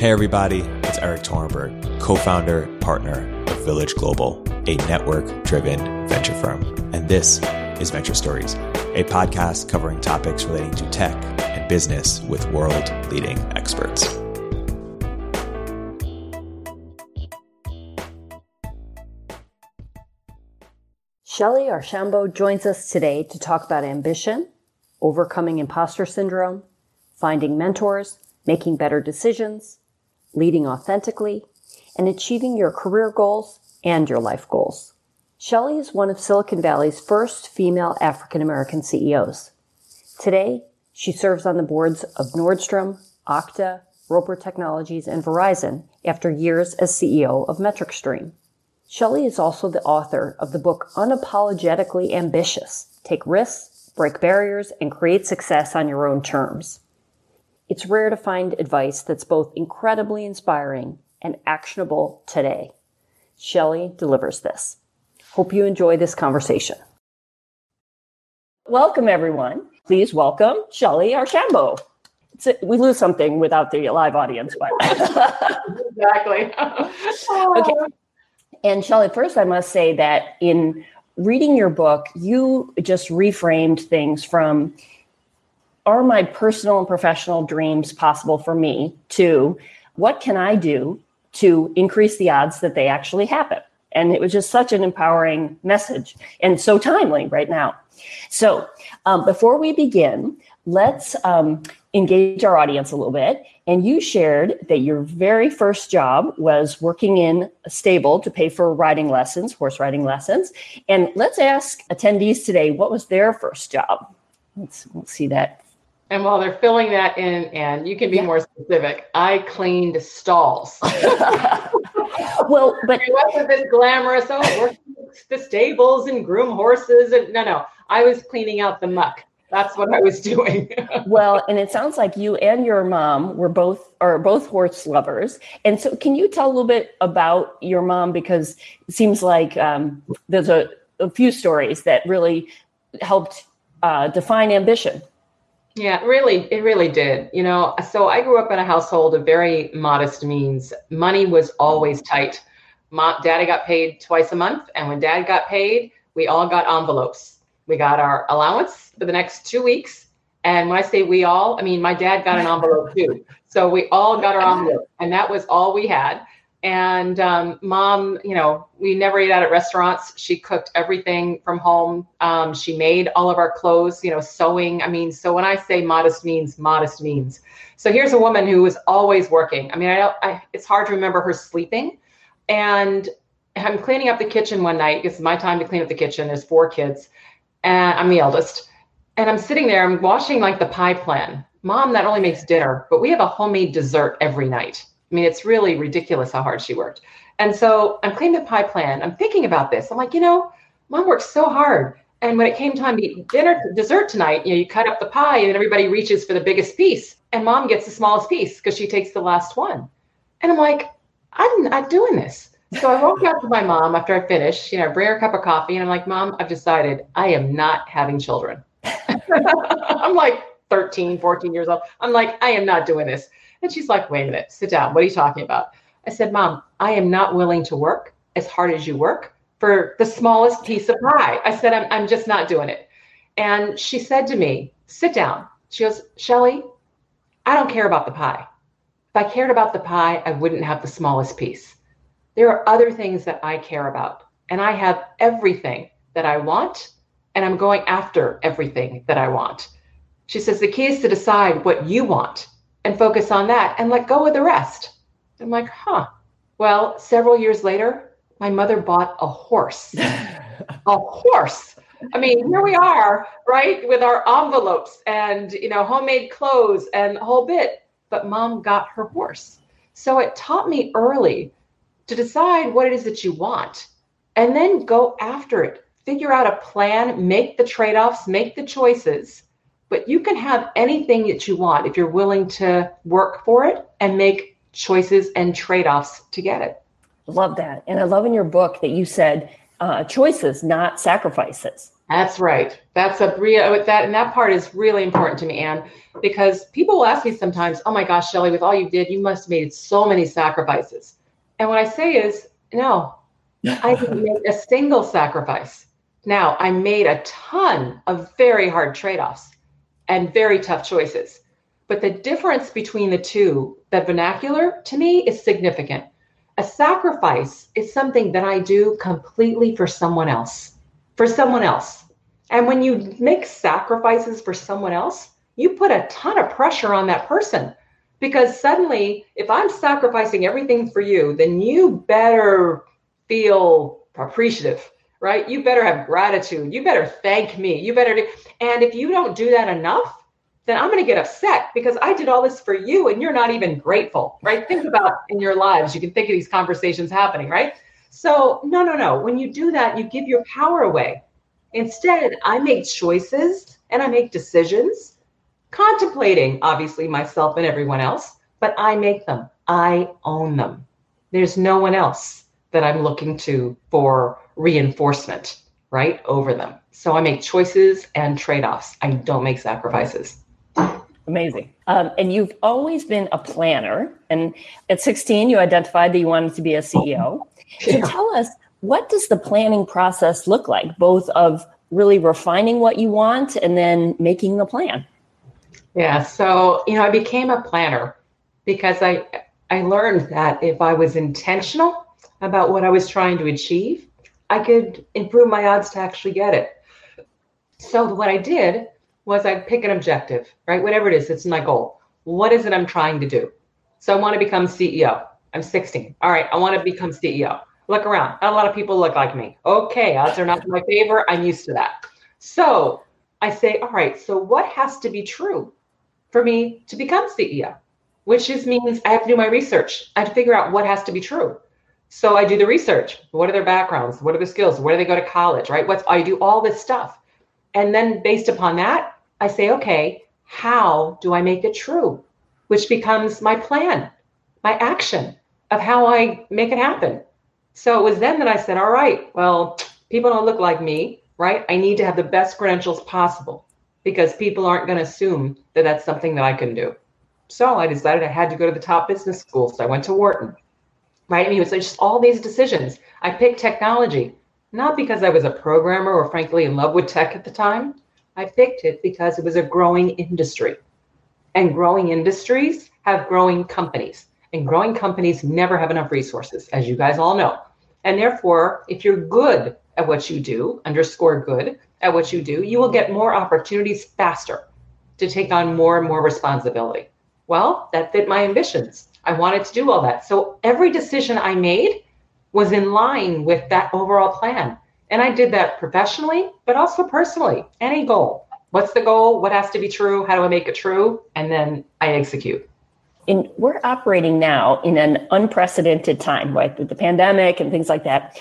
Hey, everybody, it's Erik Torenberg, co founder, partner of Village Global, a network driven venture firm. And this is Venture Stories, a podcast covering topics relating to tech and business with world leading experts. Shellye Archambeau joins us today to talk about ambition, overcoming imposter syndrome, finding mentors, making better decisions, leading authentically, and achieving your career goals and your life goals. Shellye is one of Silicon Valley's first female African American CEOs. Today, she serves on the boards of Nordstrom, Okta, Roper Technologies, and Verizon after years as CEO of MetricStream. Shellye is also the author of the book Unapologetically Ambitious Take Risks, Break Barriers, and Create Success on Your Own Terms. It's rare to find advice that's both incredibly inspiring and actionable today. Shellye delivers this. Hope you enjoy this conversation. Welcome, everyone. Please welcome Shellye Archambeau. A, we lose something without the live audience, but exactly. okay. And Shellye, first, I must say that in reading your book, you just reframed things from are my personal and professional dreams possible for me to what can I do to increase the odds that they actually happen? And it was just such an empowering message and so timely right now. So, um, before we begin, let's um, engage our audience a little bit. And you shared that your very first job was working in a stable to pay for riding lessons, horse riding lessons. And let's ask attendees today what was their first job? Let's, let's see that and while they're filling that in, and you can be yeah. more specific, I cleaned stalls. well, but it wasn't this glamorous. Oh, the stables and groom horses, and no, no, I was cleaning out the muck. That's what I was doing. well, and it sounds like you and your mom were both are both horse lovers. And so, can you tell a little bit about your mom? Because it seems like um, there's a, a few stories that really helped uh, define ambition yeah, really, it really did. You know, so I grew up in a household of very modest means. Money was always tight. Mom, daddy got paid twice a month, and when dad got paid, we all got envelopes. We got our allowance for the next two weeks. And when I say we all, I mean my dad got an envelope too. So we all got our envelope, and that was all we had. And um, mom, you know, we never ate out at restaurants. She cooked everything from home. Um, she made all of our clothes, you know, sewing. I mean, so when I say modest means, modest means. So here's a woman who was always working. I mean, I, I it's hard to remember her sleeping. And I'm cleaning up the kitchen one night. It's my time to clean up the kitchen. There's four kids, and I'm the eldest. And I'm sitting there. I'm watching like the pie plan. Mom, that only makes dinner, but we have a homemade dessert every night. I mean, it's really ridiculous how hard she worked. And so I'm cleaning the pie plan. I'm thinking about this. I'm like, you know, mom works so hard. And when it came time to eat dinner, dessert tonight, you know, you cut up the pie and everybody reaches for the biggest piece. And mom gets the smallest piece because she takes the last one. And I'm like, I'm not doing this. So I walk out to my mom after I finished, you know, bring her a cup of coffee. And I'm like, Mom, I've decided I am not having children. I'm like 13, 14 years old. I'm like, I am not doing this. And she's like, wait a minute, sit down. What are you talking about? I said, Mom, I am not willing to work as hard as you work for the smallest piece of pie. I said, I'm, I'm just not doing it. And she said to me, sit down. She goes, Shellye, I don't care about the pie. If I cared about the pie, I wouldn't have the smallest piece. There are other things that I care about, and I have everything that I want, and I'm going after everything that I want. She says, the key is to decide what you want and focus on that and let go of the rest. I'm like, huh, Well, several years later, my mother bought a horse. a horse. I mean, here we are, right, with our envelopes and you know homemade clothes and the whole bit. But mom got her horse, so it taught me early to decide what it is that you want, and then go after it. Figure out a plan, make the trade-offs, make the choices. But you can have anything that you want if you're willing to work for it and make choices and trade-offs to get it. Love that, and I love in your book that you said uh, choices, not sacrifices. That's right. That's a real that and that part is really important to me, Anne, because people will ask me sometimes, "Oh my gosh, Shellye, with all you did, you must have made so many sacrifices." And what I say is, no, I didn't make a single sacrifice. Now, I made a ton of very hard trade-offs and very tough choices. But the difference between the two, that vernacular to me is significant. A sacrifice is something that I do completely for someone else, for someone else. And when you make sacrifices for someone else, you put a ton of pressure on that person because suddenly, if I'm sacrificing everything for you, then you better feel appreciative, right? You better have gratitude. You better thank me. You better do. And if you don't do that enough, then I'm going to get upset because I did all this for you and you're not even grateful, right? Think about in your lives, you can think of these conversations happening, right? So, no, no, no. When you do that, you give your power away. Instead, I make choices and I make decisions, contemplating obviously myself and everyone else, but I make them. I own them. There's no one else that I'm looking to for reinforcement, right? Over them. So I make choices and trade offs. I don't make sacrifices. Amazing. Um, and you've always been a planner. And at 16, you identified that you wanted to be a CEO. Yeah. So tell us, what does the planning process look like, both of really refining what you want and then making the plan? Yeah. So, you know, I became a planner because I, I learned that if I was intentional about what I was trying to achieve, I could improve my odds to actually get it. So what I did was I pick an objective, right? Whatever it is, it's my goal. What is it I'm trying to do? So I want to become CEO. I'm 16. All right, I want to become CEO. Look around. Not a lot of people look like me. Okay, odds are not in my favor. I'm used to that. So I say, all right, so what has to be true for me to become CEO? Which just means I have to do my research. I have to figure out what has to be true. So I do the research. What are their backgrounds? What are the skills? Where do they go to college? Right? What's I do all this stuff. And then based upon that, I say, okay, how do I make it true? Which becomes my plan, my action of how I make it happen. So it was then that I said, all right, well, people don't look like me, right? I need to have the best credentials possible because people aren't going to assume that that's something that I can do. So I decided I had to go to the top business school. So I went to Wharton, right? I mean, it was just all these decisions. I picked technology, not because I was a programmer or frankly in love with tech at the time, I picked it because it was a growing industry. And growing industries have growing companies. And growing companies never have enough resources, as you guys all know. And therefore, if you're good at what you do, underscore good at what you do, you will get more opportunities faster to take on more and more responsibility. Well, that fit my ambitions. I wanted to do all that. So every decision I made was in line with that overall plan. And I did that professionally, but also personally. Any goal. What's the goal? What has to be true? How do I make it true? And then I execute. And we're operating now in an unprecedented time, right? With the pandemic and things like that.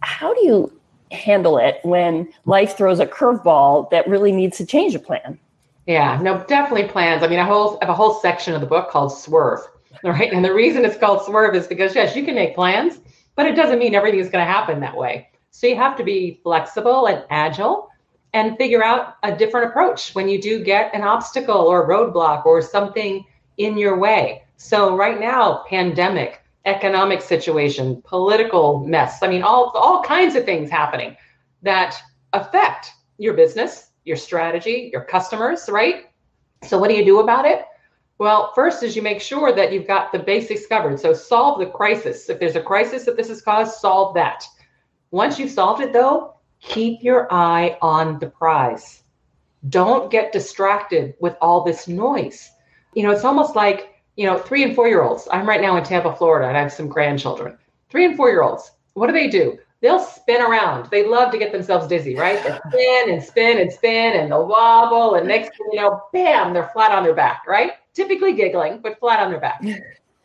How do you handle it when life throws a curveball that really needs to change a plan? Yeah, no, definitely plans. I mean, I, whole, I have a whole section of the book called Swerve, right? And the reason it's called Swerve is because, yes, you can make plans, but it doesn't mean everything is going to happen that way. So you have to be flexible and agile and figure out a different approach when you do get an obstacle or roadblock or something in your way. So right now, pandemic, economic situation, political mess. I mean, all all kinds of things happening that affect your business, your strategy, your customers, right? So what do you do about it? Well, first is you make sure that you've got the basics covered. So solve the crisis. If there's a crisis that this has caused, solve that. Once you've solved it, though, keep your eye on the prize. Don't get distracted with all this noise. You know, it's almost like you know, three and four year olds. I'm right now in Tampa, Florida, and I have some grandchildren. Three and four year olds. What do they do? They'll spin around. They love to get themselves dizzy, right? They spin and spin and spin and they'll wobble. And next thing you know, bam, they're flat on their back, right? Typically giggling, but flat on their back.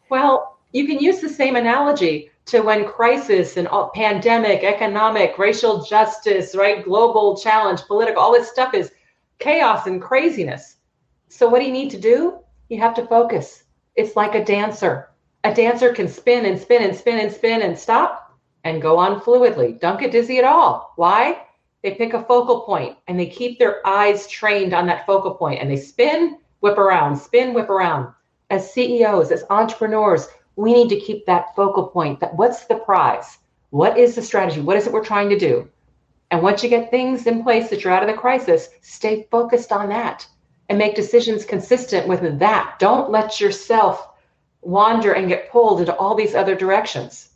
Well, you can use the same analogy to when crisis and all, pandemic, economic, racial justice, right, global challenge, political, all this stuff is chaos and craziness. So what do you need to do? You have to focus. It's like a dancer. A dancer can spin and spin and spin and spin and stop and go on fluidly. Don't get dizzy at all. Why? They pick a focal point and they keep their eyes trained on that focal point and they spin, whip around, spin, whip around. As CEOs, as entrepreneurs, we need to keep that focal point. That what's the prize? What is the strategy? What is it we're trying to do? And once you get things in place that you're out of the crisis, stay focused on that and make decisions consistent with that. Don't let yourself wander and get pulled into all these other directions.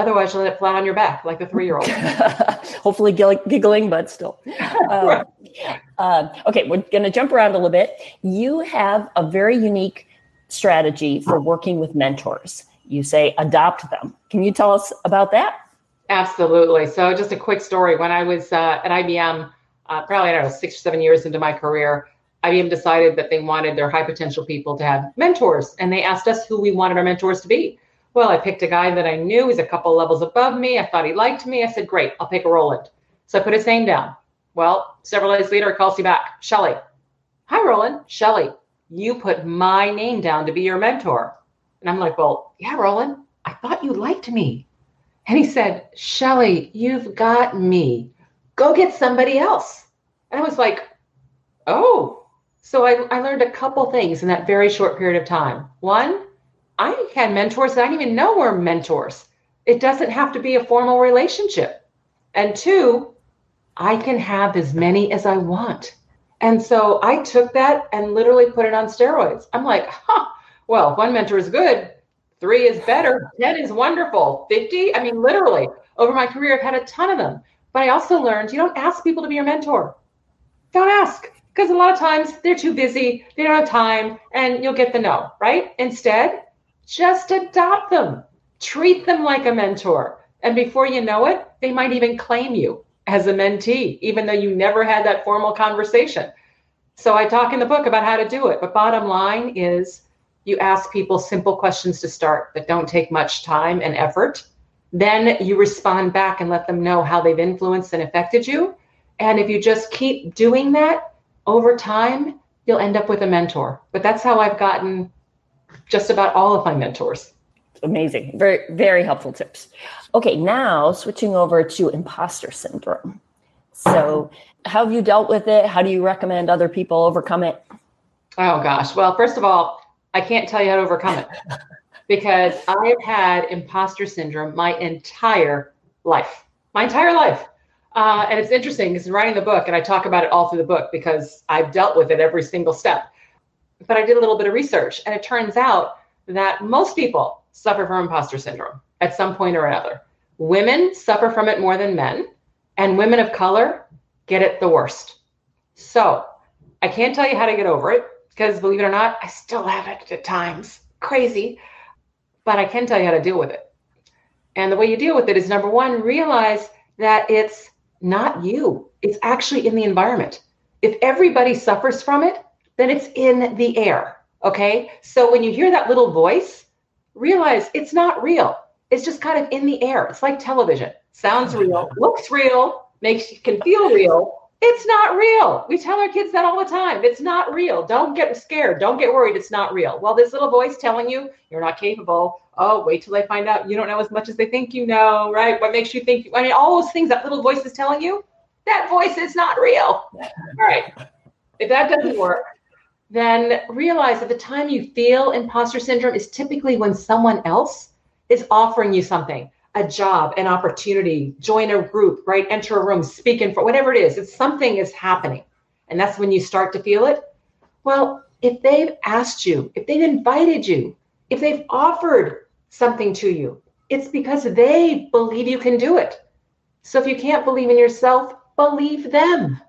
Otherwise, you'll end up flat on your back like a three year old. Hopefully, giggling, but still. Um, uh, okay, we're going to jump around a little bit. You have a very unique strategy for working with mentors. You say adopt them. Can you tell us about that? Absolutely. So, just a quick story. When I was uh, at IBM, uh, probably I don't know six or seven years into my career, IBM decided that they wanted their high potential people to have mentors, and they asked us who we wanted our mentors to be. Well, I picked a guy that I knew was a couple levels above me. I thought he liked me. I said, "Great, I'll pick a Roland." So I put his name down. Well, several days later, he calls me back, Shellye. Hi, Roland. Shellye you put my name down to be your mentor. And I'm like, well, yeah, Roland, I thought you liked me. And he said, Shellye, you've got me. Go get somebody else. And I was like, oh. So I, I learned a couple things in that very short period of time. One, I had mentors that I didn't even know were mentors. It doesn't have to be a formal relationship. And two, I can have as many as I want. And so I took that and literally put it on steroids. I'm like, huh, well, one mentor is good. Three is better. 10 is wonderful. 50, I mean, literally, over my career, I've had a ton of them. But I also learned you don't ask people to be your mentor. Don't ask because a lot of times they're too busy, they don't have time, and you'll get the no, right? Instead, just adopt them, treat them like a mentor. And before you know it, they might even claim you as a mentee, even though you never had that formal conversation. So I talk in the book about how to do it. But bottom line is you ask people simple questions to start that don't take much time and effort. Then you respond back and let them know how they've influenced and affected you. And if you just keep doing that over time, you'll end up with a mentor. But that's how I've gotten just about all of my mentors amazing. Very, very helpful tips. Okay, now switching over to imposter syndrome. So, how have you dealt with it? How do you recommend other people overcome it? Oh, gosh. Well, first of all, I can't tell you how to overcome it because I have had imposter syndrome my entire life, my entire life. Uh, and it's interesting because I'm writing the book, and I talk about it all through the book because I've dealt with it every single step. But I did a little bit of research, and it turns out that most people suffer from imposter syndrome at some point or another. Women suffer from it more than men, and women of color get it the worst. So I can't tell you how to get over it because believe it or not, I still have it at times. Crazy. But I can tell you how to deal with it. And the way you deal with it is number one, realize that it's not you, it's actually in the environment. If everybody suffers from it, then it's in the air. Okay. So when you hear that little voice, realize it's not real. It's just kind of in the air. It's like television. Sounds real, looks real, makes you can feel real. It's not real. We tell our kids that all the time. It's not real. Don't get scared. Don't get worried. It's not real. Well, this little voice telling you you're not capable. Oh, wait till they find out you don't know as much as they think you know, right? What makes you think? I mean, all those things that little voice is telling you, that voice is not real. All right. If that doesn't work, then realize that the time you feel imposter syndrome is typically when someone else is offering you something a job, an opportunity, join a group, right? Enter a room, speak in for whatever it is. It's something is happening. And that's when you start to feel it. Well, if they've asked you, if they've invited you, if they've offered something to you, it's because they believe you can do it. So if you can't believe in yourself, believe them.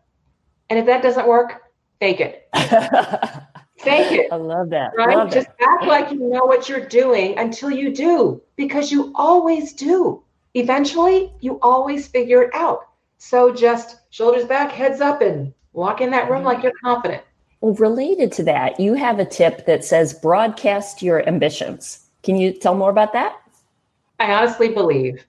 And if that doesn't work, fake it. Fake it. I love that. Right? Love Just it. act like you know what you're doing until you do, because you always do. Eventually, you always figure it out. So just shoulders back, heads up, and walk in that room mm-hmm. like you're confident. Well, related to that, you have a tip that says broadcast your ambitions. Can you tell more about that? I honestly believe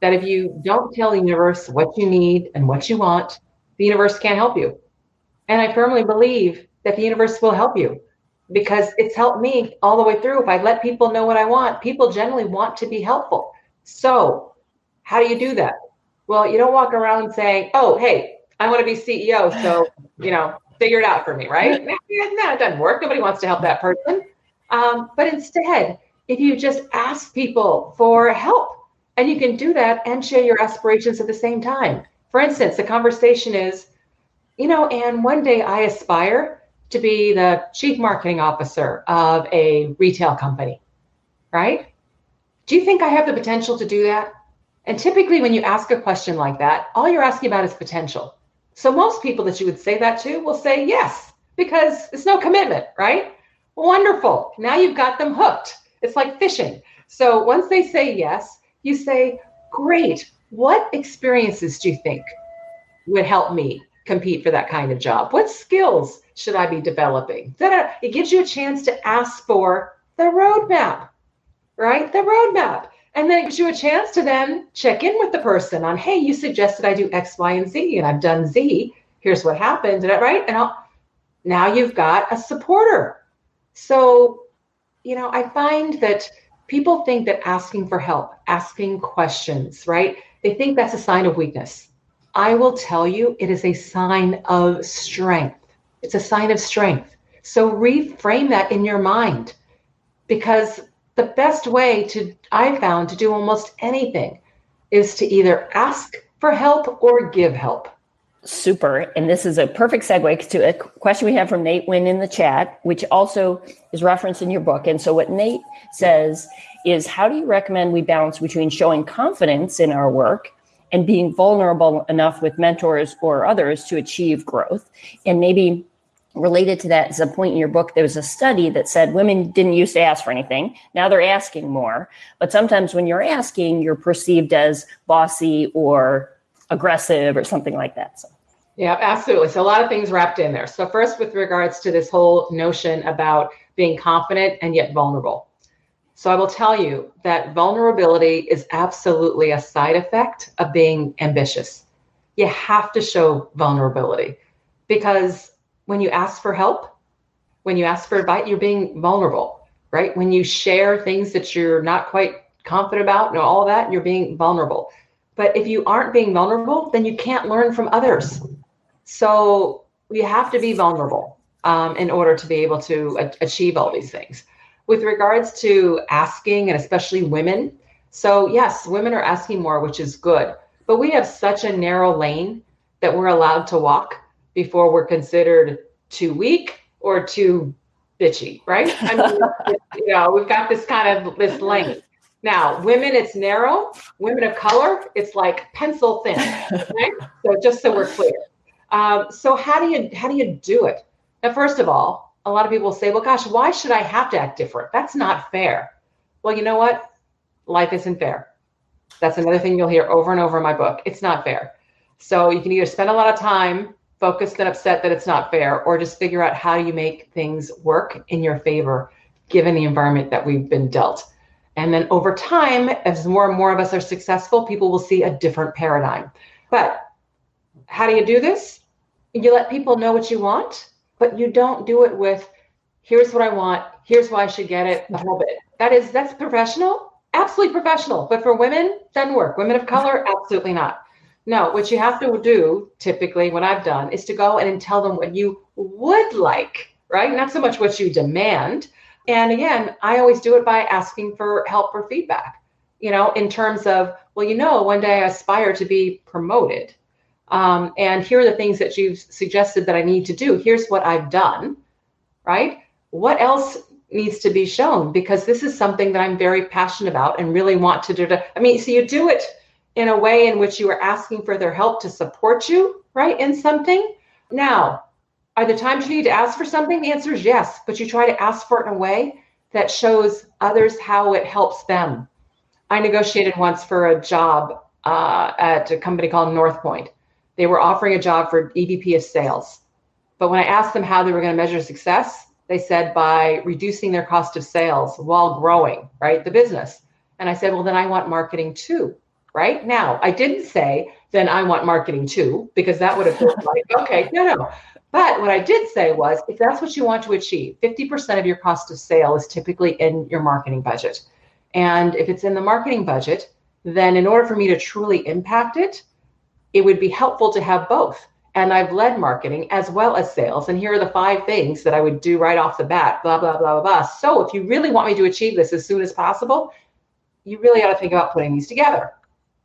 that if you don't tell the universe what you need and what you want, the universe can't help you. And I firmly believe that the universe will help you because it's helped me all the way through. If I let people know what I want, people generally want to be helpful. So, how do you do that? Well, you don't walk around saying, "Oh, hey, I want to be CEO, so you know, figure it out for me," right? no, it doesn't work. Nobody wants to help that person. Um, but instead, if you just ask people for help, and you can do that and share your aspirations at the same time. For instance, the conversation is, you know, and one day I aspire to be the chief marketing officer of a retail company, right? Do you think I have the potential to do that? And typically, when you ask a question like that, all you're asking about is potential. So, most people that you would say that to will say yes, because it's no commitment, right? Wonderful. Now you've got them hooked. It's like fishing. So, once they say yes, you say, Great. What experiences do you think would help me compete for that kind of job? What skills should I be developing? It gives you a chance to ask for the roadmap, right? The roadmap. And then it gives you a chance to then check in with the person on, hey, you suggested I do X, Y, and Z, and I've done Z. Here's what happened, right? And I'll, now you've got a supporter. So, you know, I find that people think that asking for help, asking questions, right? They think that's a sign of weakness. I will tell you, it is a sign of strength. It's a sign of strength. So reframe that in your mind because the best way to, I found, to do almost anything is to either ask for help or give help. Super. And this is a perfect segue to a question we have from Nate Wynn in the chat, which also is referenced in your book. And so, what Nate says is How do you recommend we balance between showing confidence in our work and being vulnerable enough with mentors or others to achieve growth? And maybe related to that is a point in your book there was a study that said women didn't used to ask for anything now they're asking more but sometimes when you're asking you're perceived as bossy or aggressive or something like that so yeah, absolutely. So a lot of things wrapped in there. So first, with regards to this whole notion about being confident and yet vulnerable. So I will tell you that vulnerability is absolutely a side effect of being ambitious. You have to show vulnerability because when you ask for help, when you ask for advice, you're being vulnerable, right? When you share things that you're not quite confident about and all that, you're being vulnerable. But if you aren't being vulnerable, then you can't learn from others. So you have to be vulnerable um, in order to be able to a- achieve all these things. With regards to asking, and especially women, so yes, women are asking more, which is good, but we have such a narrow lane that we're allowed to walk before we're considered too weak or too bitchy, right? I mean, you know, we've got this kind of this lane. Now, women, it's narrow. Women of color, it's like pencil thin. Right? So just so we're clear. Um, so how do you how do you do it? Now, first of all, a lot of people say, "Well, gosh, why should I have to act different? That's not fair." Well, you know what? Life isn't fair. That's another thing you'll hear over and over in my book. It's not fair. So you can either spend a lot of time focused and upset that it's not fair, or just figure out how you make things work in your favor, given the environment that we've been dealt. And then over time, as more and more of us are successful, people will see a different paradigm. But how do you do this? You let people know what you want, but you don't do it with, here's what I want, here's why I should get it, the whole bit. That is, that's professional, absolutely professional. But for women, doesn't work. Women of color, absolutely not. No, what you have to do typically, what I've done is to go and tell them what you would like, right? Not so much what you demand. And again, I always do it by asking for help or feedback, you know, in terms of, well, you know, one day I aspire to be promoted. Um, and here are the things that you've suggested that I need to do. Here's what I've done, right? What else needs to be shown? Because this is something that I'm very passionate about and really want to do. I mean, so you do it in a way in which you are asking for their help to support you, right, in something. Now, Are the times you need to ask for something? The answer is yes, but you try to ask for it in a way that shows others how it helps them. I negotiated once for a job uh, at a company called NorthPoint. They were offering a job for EVP of sales. But when I asked them how they were going to measure success, they said by reducing their cost of sales while growing, right, the business. And I said, well, then I want marketing too, right? Now, I didn't say, then I want marketing too, because that would have been like, okay, no, no. But what I did say was, if that's what you want to achieve, 50% of your cost of sale is typically in your marketing budget. And if it's in the marketing budget, then in order for me to truly impact it, it would be helpful to have both. And I've led marketing as well as sales. And here are the five things that I would do right off the bat, blah, blah, blah, blah, blah. So if you really want me to achieve this as soon as possible, you really ought to think about putting these together.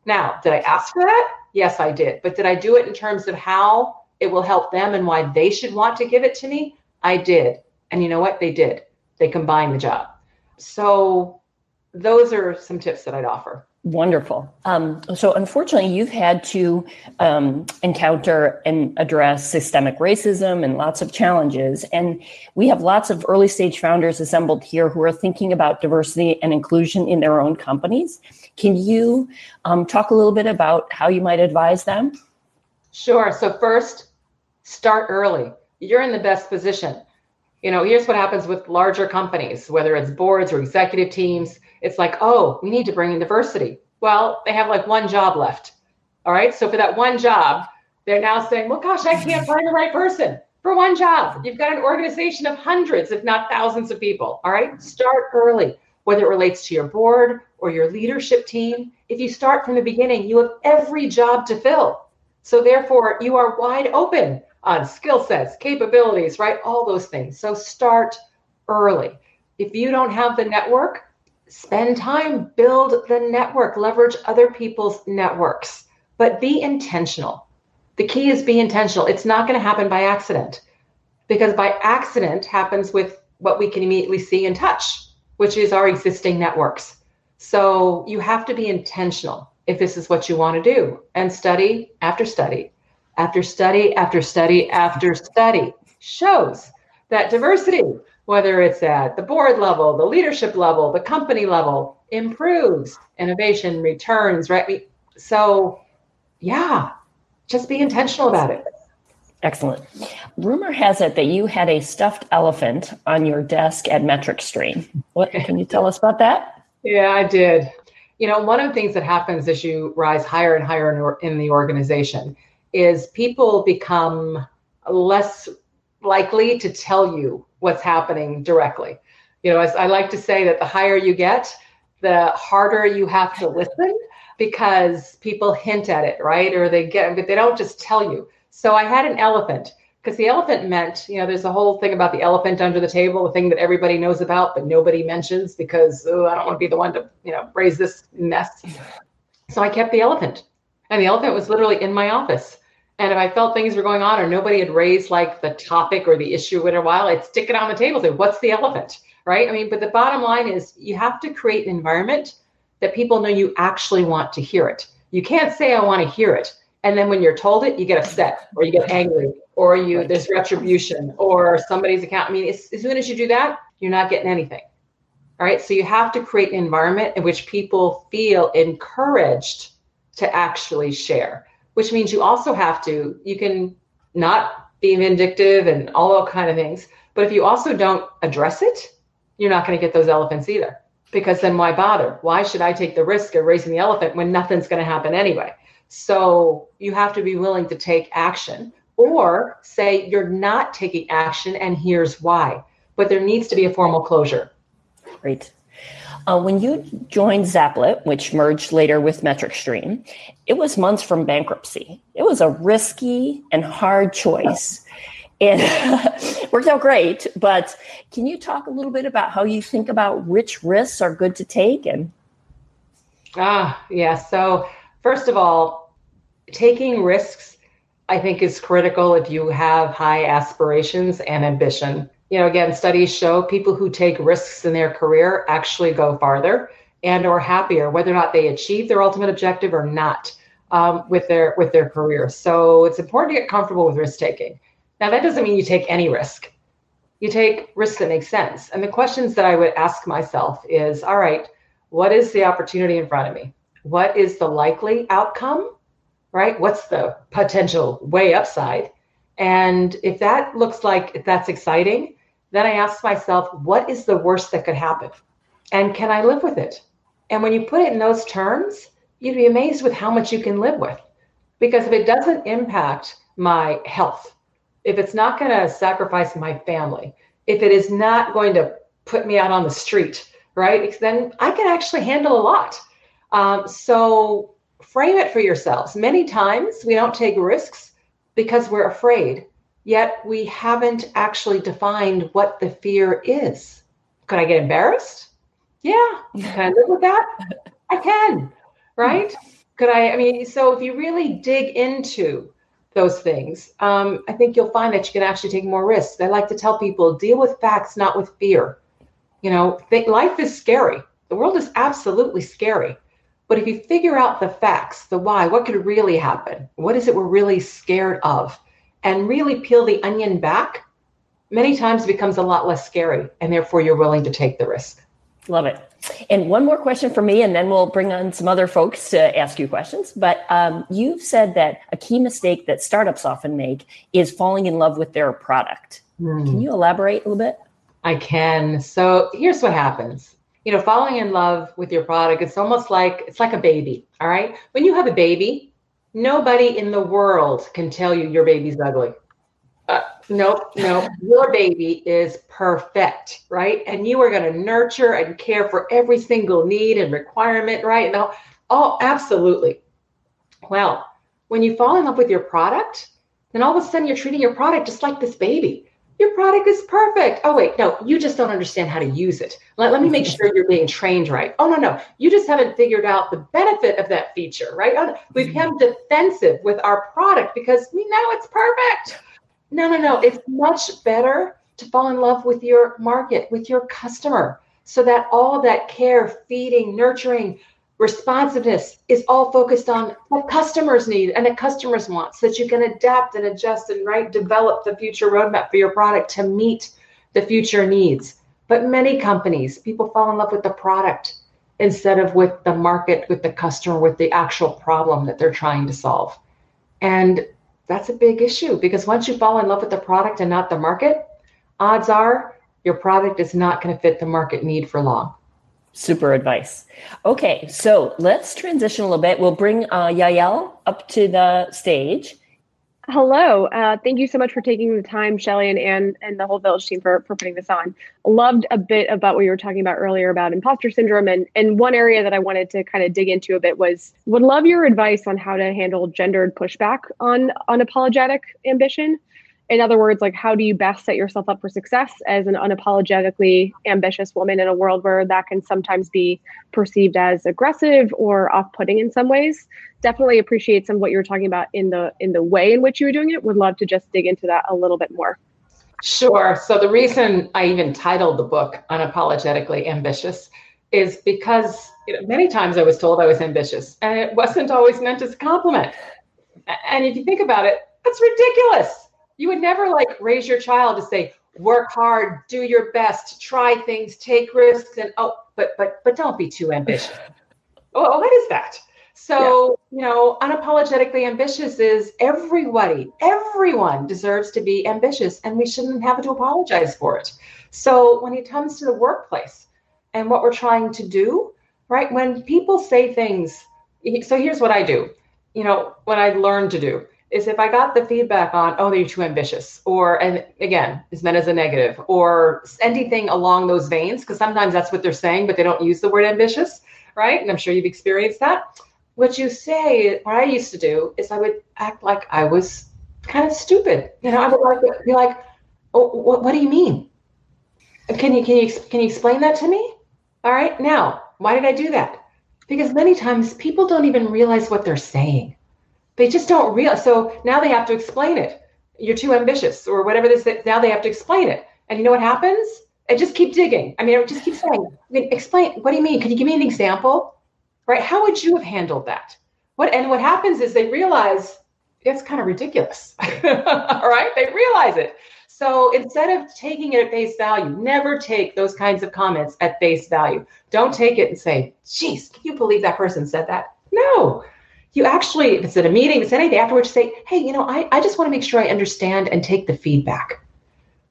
Now, did I ask for that? Yes, I did. But did I do it in terms of how it will help them and why they should want to give it to me? I did. And you know what? They did. They combined the job. So those are some tips that I'd offer. Wonderful. Um, so, unfortunately, you've had to um, encounter and address systemic racism and lots of challenges. And we have lots of early stage founders assembled here who are thinking about diversity and inclusion in their own companies. Can you um, talk a little bit about how you might advise them? Sure. So, first, start early. You're in the best position. You know, here's what happens with larger companies, whether it's boards or executive teams it's like, oh, we need to bring in diversity. Well, they have like one job left. All right. So for that one job, they're now saying, well, gosh, I can't find the right person for one job. You've got an organization of hundreds, if not thousands of people. All right. Start early, whether it relates to your board or your leadership team. If you start from the beginning, you have every job to fill. So therefore, you are wide open on skill sets, capabilities, right? All those things. So start early. If you don't have the network, spend time, build the network, leverage other people's networks, but be intentional. The key is be intentional. It's not going to happen by accident because by accident happens with what we can immediately see and touch, which is our existing networks. So you have to be intentional if this is what you want to do and study after study after study after study after study shows that diversity whether it's at the board level, the leadership level, the company level, improves, innovation returns, right? So, yeah, just be intentional about it. Excellent. Rumor has it that you had a stuffed elephant on your desk at MetricStream. What can you tell us about that? Yeah, I did. You know, one of the things that happens as you rise higher and higher in the organization is people become less likely to tell you what's happening directly. You know, as I like to say that the higher you get, the harder you have to listen because people hint at it, right? Or they get, but they don't just tell you. So I had an elephant because the elephant meant, you know, there's a whole thing about the elephant under the table, the thing that everybody knows about, but nobody mentions because oh, I don't want to be the one to, you know, raise this mess. So I kept the elephant. And the elephant was literally in my office. And if I felt things were going on or nobody had raised like the topic or the issue in a while, I'd stick it on the table. Say, what's the elephant? Right. I mean, but the bottom line is you have to create an environment that people know you actually want to hear it. You can't say, I want to hear it. And then when you're told it, you get upset or you get angry or you there's retribution or somebody's account. I mean, as, as soon as you do that, you're not getting anything. All right. So you have to create an environment in which people feel encouraged to actually share which means you also have to, you can not be vindictive and all kind of things. But if you also don't address it, you're not going to get those elephants either. Because then why bother? Why should I take the risk of raising the elephant when nothing's going to happen anyway? So you have to be willing to take action or say you're not taking action and here's why. But there needs to be a formal closure. Great. Uh, when you joined Zaplet, which merged later with MetricStream, it was months from bankruptcy. It was a risky and hard choice. And worked out great. But can you talk a little bit about how you think about which risks are good to take? And ah, yeah. So first of all, taking risks, I think, is critical if you have high aspirations and ambition you know again studies show people who take risks in their career actually go farther and are happier whether or not they achieve their ultimate objective or not um, with their with their career so it's important to get comfortable with risk taking Now, that doesn't mean you take any risk. You take risks that make sense. And the questions that I would ask myself is all right, what is the opportunity in front of me? What is the likely outcome? Right? What's the potential way upside? And if that looks like that's exciting, then I ask myself, what is the worst that could happen? And can I live with it? And when you put it in those terms, you'd be amazed with how much you can live with. Because if it doesn't impact my health, if it's not going to sacrifice my family, if it is not going to put me out on the street, right, then I can actually handle a lot. Um, so frame it for yourselves. Many times we don't take risks because we're afraid, yet we haven't actually defined what the fear is. Could I get embarrassed? Yeah. Can I live with that? I can. Right? Could I? I mean, so if you really dig into those things, um, I think you'll find that you can actually take more risks. I like to tell people deal with facts, not with fear. You know, think life is scary. The world is absolutely scary. But if you figure out the facts, the why, what could really happen? What is it we're really scared of? And really peel the onion back, many times it becomes a lot less scary. And therefore, you're willing to take the risk. Love it. And one more question for me, and then we'll bring on some other folks to ask you questions. But um, you've said that a key mistake that startups often make is falling in love with their product. Mm. Can you elaborate a little bit? I can. So here's what happens. You know, falling in love with your product, it's almost like it's like a baby. All right. When you have a baby, nobody in the world can tell you your baby's ugly. Uh, nope, nope. Your baby is perfect, right? And you are going to nurture and care for every single need and requirement, right? Now, oh, absolutely. Well, when you fall in love with your product, then all of a sudden you're treating your product just like this baby. Your product is perfect. Oh, wait, no, you just don't understand how to use it. Let, let me make sure you're being trained right. Oh, no, no, you just haven't figured out the benefit of that feature, right? Oh, we mm-hmm. become defensive with our product because we know it's perfect no, no, no. It's much better to fall in love with your market, with your customer, so that all that care, feeding, nurturing, responsiveness is all focused on what customers need and the customers want so that you can adapt and adjust and right develop the future roadmap for your product to meet the future needs but many companies people fall in love with the product instead of with the market with the customer with the actual problem that they're trying to solve and that's a big issue because once you fall in love with the product and not the market, odds are your product is not going to fit the market need for long. Super advice. Okay, so let's transition a little bit. We'll bring uh, Yael up to the stage. Hello. Uh, thank you so much for taking the time, Shellye and Anne and the whole Village team for, for putting this on. Loved a bit about what you were talking about earlier about imposter syndrome. And, and one area that I wanted to kind of dig into a bit was would love your advice on how to handle gendered pushback on unapologetic ambition in other words, like how do you best set yourself up for success as an unapologetically ambitious woman in a world where that can sometimes be perceived as aggressive or off-putting in some ways? Definitely appreciate some of what you were talking about in the in the way in which you were doing it. Would love to just dig into that a little bit more. Sure. So the reason I even titled the book Unapologetically Ambitious is because you know, many times I was told I was ambitious and it wasn't always meant as a compliment. And if you think about it, that's ridiculous you would never like raise your child to say, work hard, do your best, try things, take risks, and oh, but but but don't be too ambitious. oh, what is that? So, yeah. you know, unapologetically ambitious is everybody, everyone deserves to be ambitious, and we shouldn't have to apologize for it. So, when it comes to the workplace and what we're trying to do, right? When people say things, so here's what I do, you know, what I learned to do is if I got the feedback on, oh, they're too ambitious, or, and again, is meant as a negative, or anything along those veins, because sometimes that's what they're saying, but they don't use the word ambitious, right? And I'm sure you've experienced that. What you say, what I used to do is I would act like I was kind of stupid. You know, I would like be like, oh, what, what do you mean? Can you, can you, can you explain that to me? All right. Now, why did I do that? Because many times people don't even realize what they're saying they just don't realize. So now they have to explain it. You're too ambitious or whatever this. Now they have to explain it. And you know what happens? I just keep digging. I mean, I just keep saying, I mean, explain. What do you mean? Can you give me an example? Right? How would you have handled that? What and what happens is they realize it's kind of ridiculous. All right, they realize it. So instead of taking it at face value, never take those kinds of comments at face value. Don't take it and say, geez, can you believe that person said that? No. You actually, if it's at a meeting, if it's anything afterwards, say, hey, you know, I, I just want to make sure I understand and take the feedback.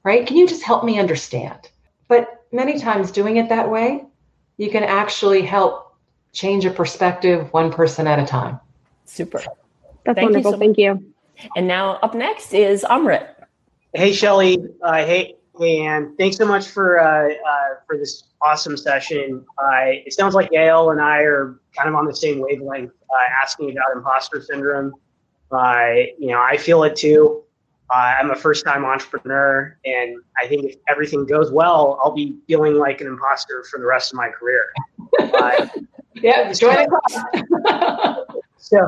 Right? Can you just help me understand? But many times doing it that way, you can actually help change a perspective one person at a time. Super. That's Thank wonderful. You so Thank you. And now up next is Amrit. Hey, Shellye. Uh, hey, Ann. Thanks so much for uh, uh, for this awesome session. it sounds like Yael and I are kind of on the same wavelength, uh, asking about imposter syndrome. you know, I feel it too. I'm a first-time entrepreneur, and I think if everything goes well, I'll be feeling like an imposter for the rest of my career. yeah, join the club. so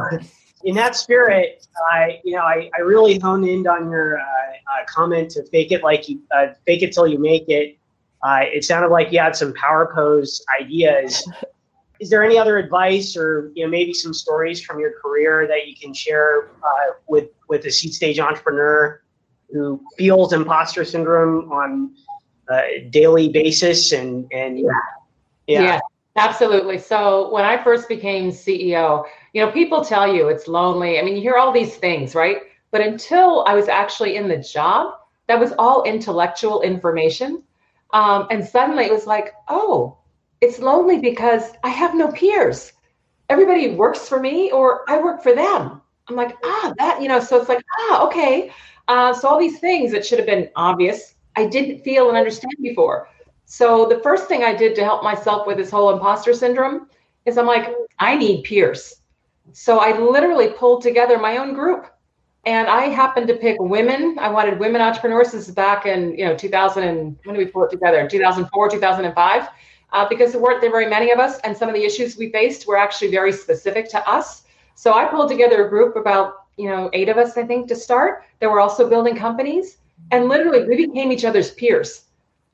in that spirit, I you know I, I really honed in on your uh, uh, comment to fake it like you uh, fake it till you make it. Uh, it sounded like you had some power pose ideas. Is there any other advice, or you know maybe some stories from your career that you can share uh, with with a seed stage entrepreneur who feels imposter syndrome on a daily basis and and yeah. yeah. yeah. Absolutely. So when I first became CEO, you know, people tell you it's lonely. I mean, you hear all these things, right? But until I was actually in the job, that was all intellectual information. Um, and suddenly it was like, oh, it's lonely because I have no peers. Everybody works for me or I work for them. I'm like, ah, that, you know, so it's like, ah, okay. Uh, so all these things that should have been obvious, I didn't feel and understand before. So the first thing I did to help myself with this whole imposter syndrome is I'm like, I need peers. So I literally pulled together my own group. And I happened to pick women. I wanted women entrepreneurs. This is back in, you know, 2000 and when did we pull it together? 2004, 2005, uh, because there weren't there very many of us. And some of the issues we faced were actually very specific to us. So I pulled together a group about, you know, eight of us, I think, to start. That were also building companies. And literally we became each other's peers.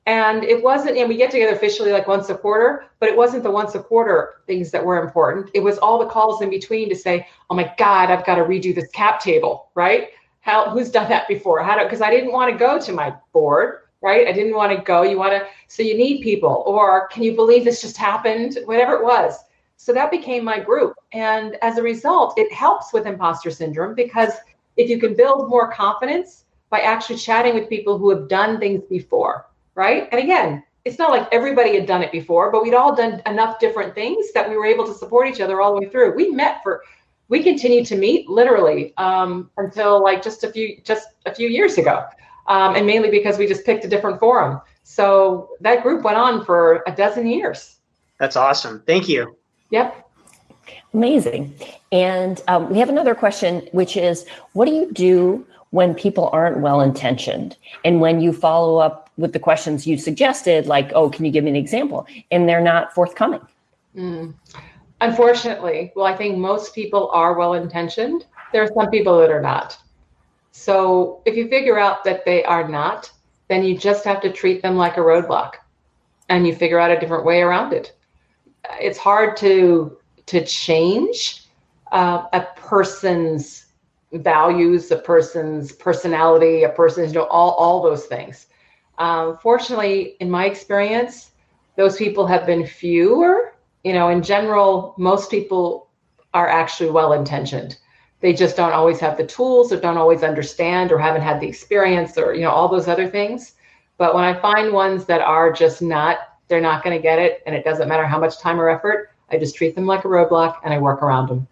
And it wasn't, and we get together officially like once a quarter, but it wasn't the once a quarter things that were important. It was all the calls in between to say, oh my God, I've got to redo this cap table, right? How, who's done that before? How do, because I didn't want to go to my board, right? I didn't want to go. You want to, so you need people, or can you believe this just happened? Whatever it was. So that became my group. And as a result, it helps with imposter syndrome because if you can build more confidence by actually chatting with people who have done things before, right? And again, it's not like everybody had done it before, but we'd all done enough different things that we were able to support each other all the way through. We met for, we continued to meet literally um, until like just a few, just a few years ago, um, and mainly because we just picked a different forum. So that group went on for a dozen years. That's awesome. Thank you. Yep. Amazing. And um, we have another question, which is, what do you do when people aren't well intentioned and when you follow up with the questions you suggested like oh can you give me an example? And they're not forthcoming. Mm. unfortunately well i think most people are well intentioned there are some people that are not. So if you figure out that they are not then you just have to treat them like a roadblock and you figure out a different way around it. It's hard to to change uh, a person's values, a person's personality, a person's, you know, all, all those things. Um, fortunately, in my experience, those people have been fewer. You know, in general, most people are actually well intentioned. They just don't always have the tools or don't always understand or haven't had the experience or, you know, all those other things. But when I find ones that are just not, they're not going to get it, and it doesn't matter how much time or effort, I just treat them like a roadblock and I work around them.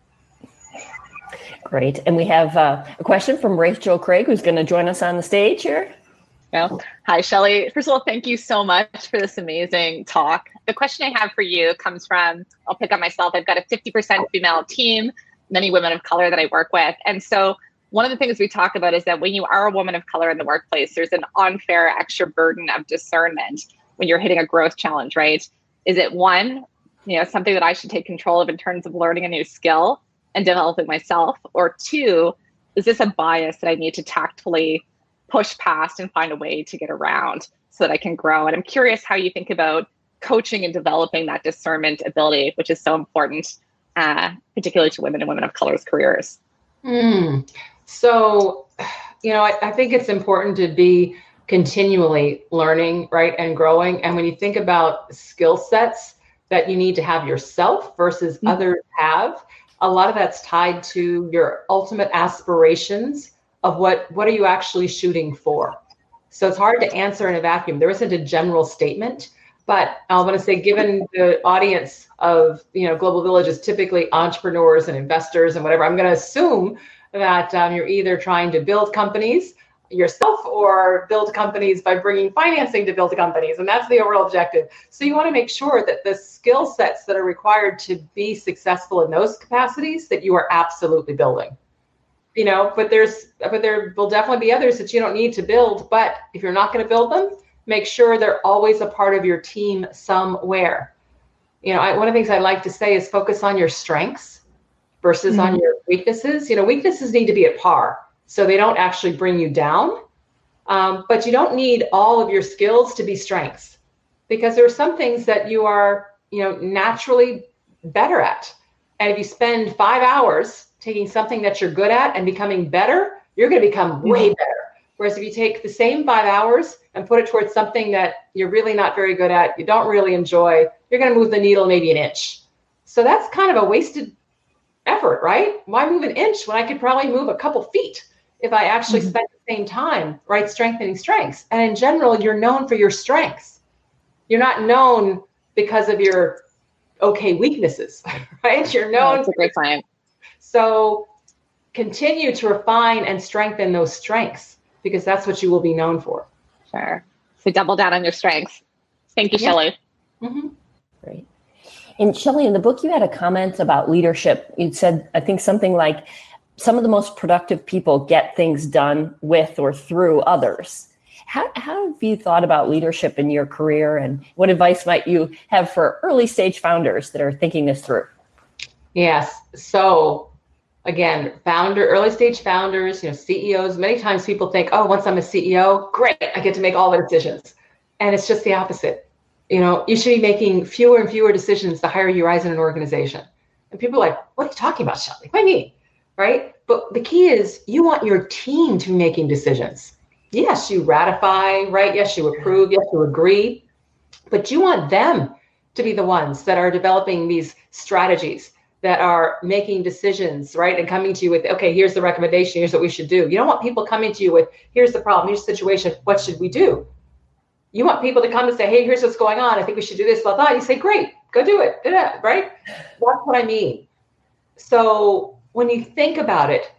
Great. And we have uh, a question from Rachel Craig, who's going to join us on the stage here. Well, oh. hi, Shellye. First of all, thank you so much for this amazing talk. The question I have for you comes from I'll pick on myself. I've got a 50% female team, many women of color that I work with. And so, one of the things we talk about is that when you are a woman of color in the workplace, there's an unfair extra burden of discernment when you're hitting a growth challenge, right? Is it one, you know, something that I should take control of in terms of learning a new skill? and developing myself? Or two, is this a bias that I need to tactfully push past and find a way to get around so that I can grow? And I'm curious how you think about coaching and developing that discernment ability, which is so important, uh, particularly to women and women of color's careers. Mm. So, you know, I, I think it's important to be continually learning, right, and growing. And when you think about skill sets that you need to have yourself versus mm-hmm. others have, a lot of that's tied to your ultimate aspirations of what what are you actually shooting for. So it's hard to answer in a vacuum. There isn't a general statement, but I want to say, given the audience of you know Global Village is typically entrepreneurs and investors and whatever, I'm going to assume that um, you're either trying to build companies yourself or build companies by bringing financing to build companies. And that's the overall objective. So you want to make sure that the skill sets that are required to be successful in those capacities that you are absolutely building. You know, but there's but there will definitely be others that you don't need to build. But if you're not going to build them, make sure they're always a part of your team somewhere. You know, I, one of the things I like to say is focus on your strengths versus mm-hmm. on your weaknesses. You know, weaknesses need to be at par so they don't actually bring you down. Um, but you don't need all of your skills to be strengths because there are some things that you are, you know, naturally better at. And if you spend five hours taking something that you're good at and becoming better, you're going to become way better. Whereas if you take the same five hours and put it towards something that you're really not very good at, you don't really enjoy, you're going to move the needle maybe an inch. So that's kind of a wasted effort, right? Why move an inch when I could probably move a couple feet? if I actually mm-hmm. spend the same time, right, strengthening strengths. And in general, you're known for your strengths. You're not known because of your okay weaknesses, right? You're known. That's a great point. So continue to refine and strengthen those strengths because that's what you will be known for. Sure. So double down on your strengths. Thank you, yeah. Shellye. Mm-hmm. Great. And Shellye, in the book, you had a comment about leadership. You said, I think something like some of the most productive people get things done with or through others. How, how have you thought about leadership in your career and what advice might you have for early stage founders that are thinking this through? Yes. So again, founder, early stage founders, you know, CEOs, many times people think, oh, once I'm a CEO, great, I get to make all the decisions. And it's just the opposite. You know, you should be making fewer and fewer decisions the higher you rise in an organization. And people are like, what are you talking about, Shellye? What do you mean? right? But the key is you want your team to be making decisions. Yes, you ratify, right? Yes, you approve. Yes, you agree. But you want them to be the ones that are developing these strategies, that are making decisions, right? And coming to you with, okay, here's the recommendation. Here's what we should do. You don't want people coming to you with, here's the problem, here's the situation. What should we do? You want people to come and say, hey, here's what's going on. I think we should do this, blah, blah. You say, great, go do it. Do right? That's what I mean. So when you think about it,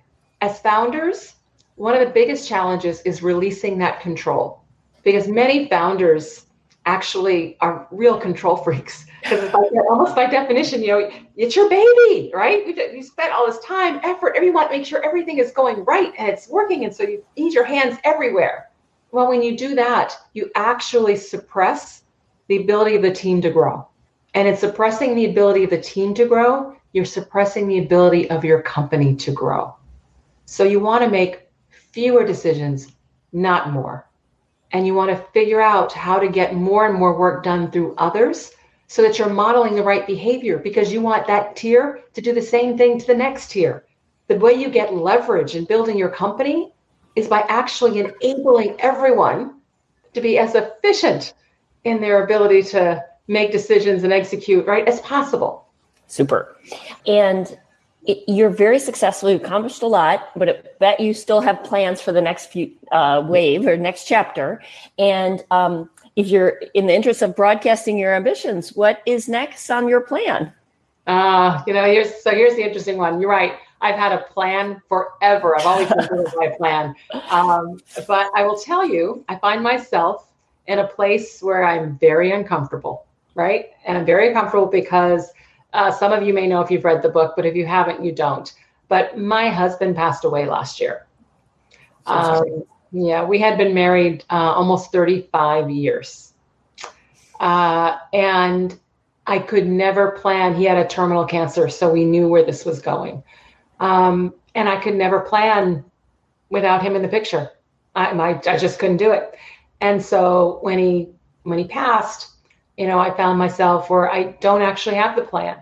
as founders, one of the biggest challenges is releasing that control because many founders actually are real control freaks because almost by definition, you know, it's your baby, right? You, spent all this time, effort, everyone make sure everything is going right and it's working. And so you need your hands everywhere. Well, when you do that, you actually suppress the ability of the team to grow. And in suppressing the ability of the team to grow, you're suppressing the ability of your company to grow. So you want to make fewer decisions, not more. And you want to figure out how to get more and more work done through others so that you're modeling the right behavior because you want that tier to do the same thing to the next tier. The way you get leverage in building your company is by actually enabling everyone to be as efficient in their ability to make decisions and execute right as possible Super. And it, you're very successful. You've accomplished a lot, but I bet you still have plans for the next few uh, wave or next chapter. And um, if you're in the interest of broadcasting your ambitions, what is next on your plan? Uh, you know, here's so here's the interesting one. You're right. I've had a plan forever. I've always been doing my plan. Um, but I will tell you, I find myself in a place where I'm very uncomfortable, right? And I'm very uncomfortable because uh, some of you may know if you've read the book, but if you haven't, you don't. But my husband passed away last year. Um, yeah, we had been married uh, almost 35 years. Uh, and I could never plan. He had a terminal cancer, so we knew where this was going. Um, and I could never plan without him in the picture. I, my, I just couldn't do it. And so when he when he passed, you know, I found myself where I don't actually have the plan.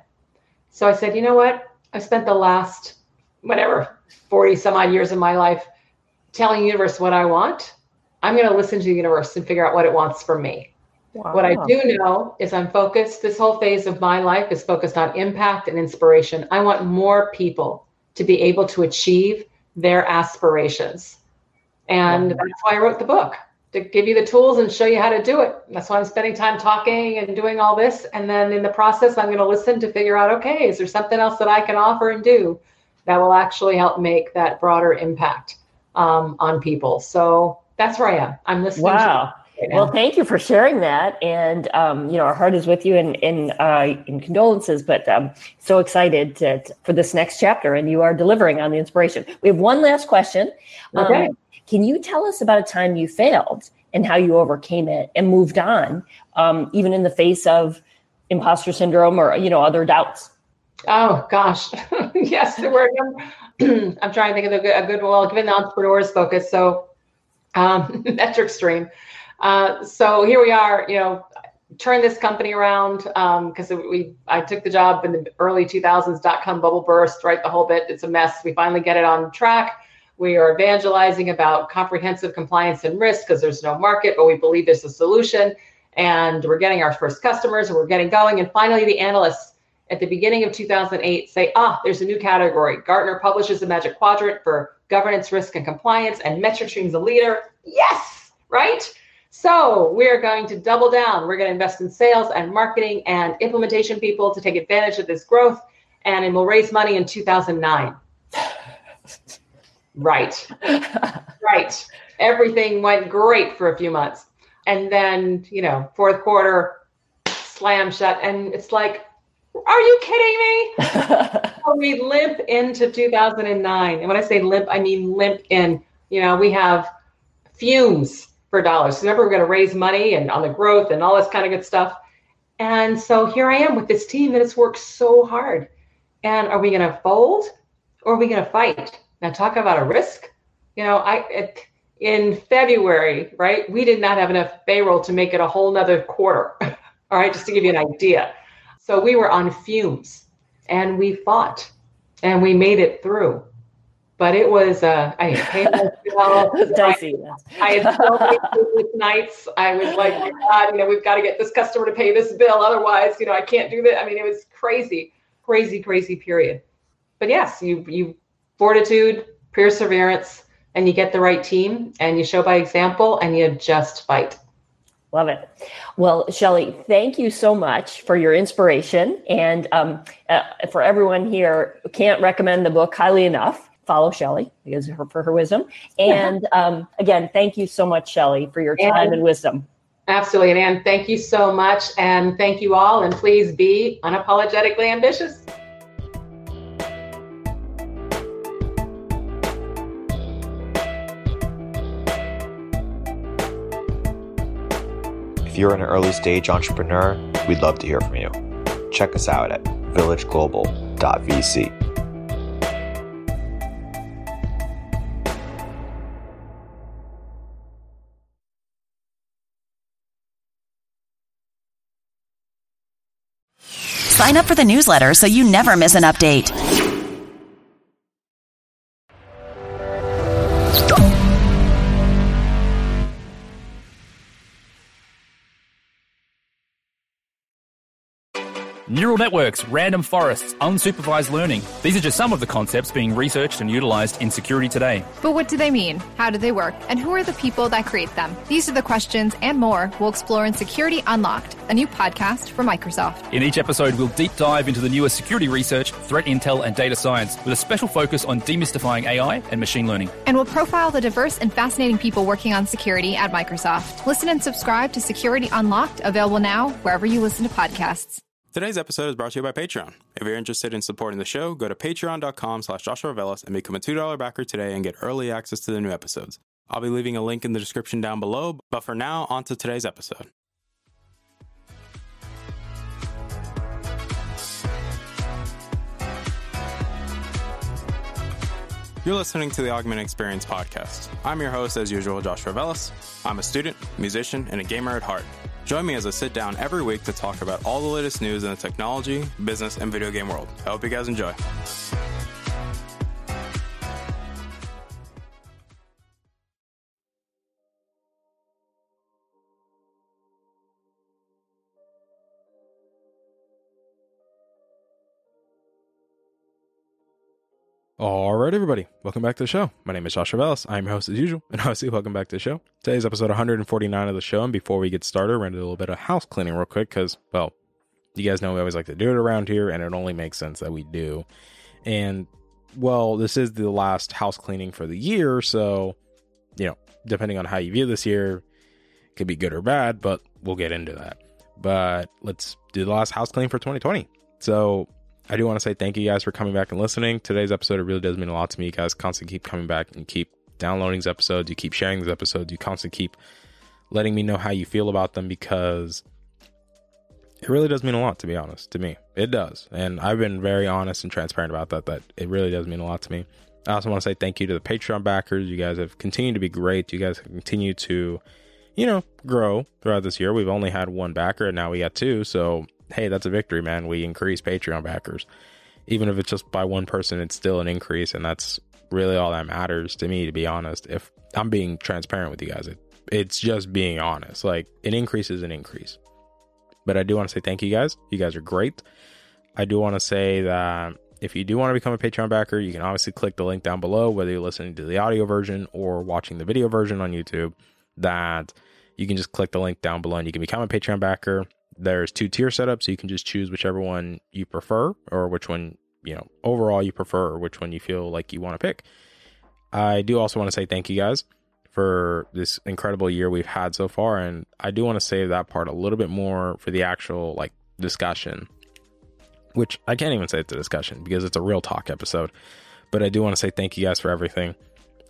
So I said, you know what? I spent the last, whatever, 40 some odd years of my life telling the universe what I want, I'm going to listen to the universe and figure out what it wants for me. Wow. What I do know is I'm focused. This whole phase of my life is focused on impact and inspiration. I want more people to be able to achieve their aspirations. And wow. that's why I wrote the book to give you the tools and show you how to do it. That's why I'm spending time talking and doing all this. And then in the process, I'm going to listen to figure out okay, is there something else that I can offer and do that will actually help make that broader impact um, on people? So that's where I am. I'm listening. Wow. Right well, thank you for sharing that, and um, you know our heart is with you in in, uh, in condolences. But um, so excited to, to, for this next chapter, and you are delivering on the inspiration. We have one last question. Okay. Um, can you tell us about a time you failed and how you overcame it and moved on, um, even in the face of imposter syndrome or you know other doubts? Oh gosh, yes, there were. I'm trying to think of a good, a good well, given the entrepreneur's focus. So um, MetricStream. Uh, so here we are. You know, turn this company around because um, we I took the job in the early 2000s. Dot com bubble burst. Right, the whole bit. It's a mess. We finally get it on track. We are evangelizing about comprehensive compliance and risk because there's no market, but we believe there's a solution. And we're getting our first customers and we're getting going. And finally, the analysts at the beginning of 2008 say, ah, there's a new category. Gartner publishes a magic quadrant for governance, risk, and compliance, and MetricStream's a leader. Yes, right? So we're going to double down. We're going to invest in sales and marketing and implementation people to take advantage of this growth. And, and we'll raise money in 2009. Right. right. Everything went great for a few months. And then, you know, fourth quarter, slam shut. And it's like, are you kidding me? so we limp into 2009. And when I say limp, I mean limp in, you know, we have fumes for dollars. So remember, we're going to raise money and on the growth and all this kind of good stuff. And so here I am with this team that has worked so hard. And are we going to fold or are we going to fight? Now, talk about a risk. You know, I it, in February, right? We did not have enough payroll to make it a whole nother quarter. All right, just to give you an idea. So we were on fumes, and we fought, and we made it through. But it was uh, I paid myself. I, I had so many sleepless nights. I was like, my God, you know, we've got to get this customer to pay this bill, otherwise, you know, I can't do that. I mean, it was crazy, crazy, crazy period. But yes, you you fortitude, perseverance, and you get the right team and you show by example and you just fight. Love it. Well, Shellye, thank you so much for your inspiration. And um, uh, for everyone here, can't recommend the book highly enough. Follow Shellye because her, for her wisdom. And um, again, thank you so much, Shellye, for your time and, and wisdom. Absolutely. And Ann, thank you so much. And thank you all. And please be unapologetically ambitious. If you're an early stage entrepreneur, we'd love to hear from you. Check us out at villageglobal.vc. Sign up for the newsletter so you never miss an update. Neural networks, random forests, unsupervised learning. These are just some of the concepts being researched and utilized in security today. But what do they mean? How do they work? And who are the people that create them? These are the questions and more we'll explore in Security Unlocked, a new podcast from Microsoft. In each episode, we'll deep dive into the newest security research, threat intel, and data science with a special focus on demystifying AI and machine learning. And we'll profile the diverse and fascinating people working on security at Microsoft. Listen and subscribe to Security Unlocked, available now wherever you listen to podcasts. Today's episode is brought to you by Patreon. If you're interested in supporting the show, go to patreon.com slash Joshua Velas and become a $2 backer today and get early access to the new episodes. I'll be leaving a link in the description down below, but for now, on to today's episode. You're listening to the Augment Experience podcast. I'm your host, as usual, Joshua Velas. I'm a student, musician, and a gamer at heart. Join me as I sit down every week to talk about all the latest news in the technology, business, and video game world. I hope you guys enjoy. All right, everybody, welcome back to the show. My name is Joshua Vellis. I'm your host as usual, and obviously, welcome back to the show. Today's episode 149 of the show, and before we get started, we're going to do a little bit of house cleaning real quick because, well, you guys know we always like to do it around here, and it only makes sense that we do. And, well, this is the last house cleaning for the year, so, you know, depending on how you view this year, it could be good or bad, but we'll get into that. But let's do the last house cleaning for 2020. So, I do want to say thank you guys for coming back and listening. Today's episode, it really does mean a lot to me. You guys constantly keep coming back and keep downloading these episodes. You keep sharing these episodes. You constantly keep letting me know how you feel about them because it really does mean a lot, to be honest, to me. It does. And I've been very honest and transparent about that, that it really does mean a lot to me. I also want to say thank you to the Patreon backers. You guys have continued to be great. You guys have continued to, you know, grow throughout this year. We've only had one backer and now we got two. So hey, that's a victory, man. We increase Patreon backers. Even if it's just by one person, it's still an increase. And that's really all that matters to me, to be honest. If I'm being transparent with you guys, it, it's just being honest. Like an increase is an increase. But I do want to say thank you guys. You guys are great. I do want to say that if you do want to become a Patreon backer, you can obviously click the link down below, whether you're listening to the audio version or watching the video version on YouTube, that you can just click the link down below and you can become a Patreon backer. There's two tier setups, so you can just choose whichever one you prefer or which one, you know, overall you prefer or which one you feel like you want to pick. I do also want to say thank you guys for this incredible year we've had so far. And I do want to save that part a little bit more for the actual like discussion, which I can't even say it's a discussion because it's a real talk episode. But I do want to say thank you guys for everything.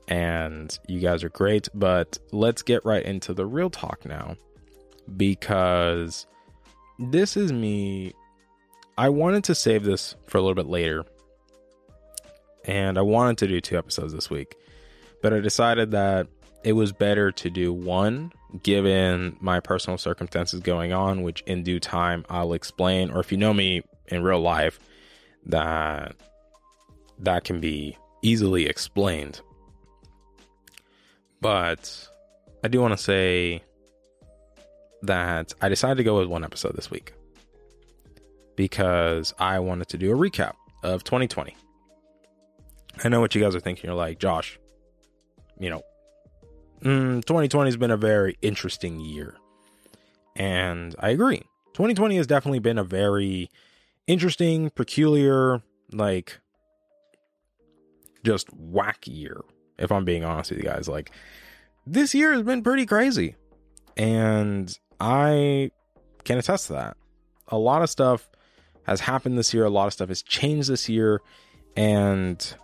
And you guys are great. But let's get right into the real talk now because this is me. I wanted to save this for a little bit later. And I wanted to do two episodes this week. But I decided that it was better to do one, given my personal circumstances going on, which in due time I'll explain. Or if you know me in real life, that that can be easily explained. But I do want to say that I decided to go with one episode this week because I wanted to do a recap of 2020. I know what you guys are thinking. You're like, Josh, you know, mm, 2020 has been a very interesting year. And I agree. 2020 has definitely been a very interesting, peculiar, like, just whack year, if I'm being honest with you guys. Like, this year has been pretty crazy. And I can attest to that. A lot of stuff has happened this year. A lot of stuff has changed this year. And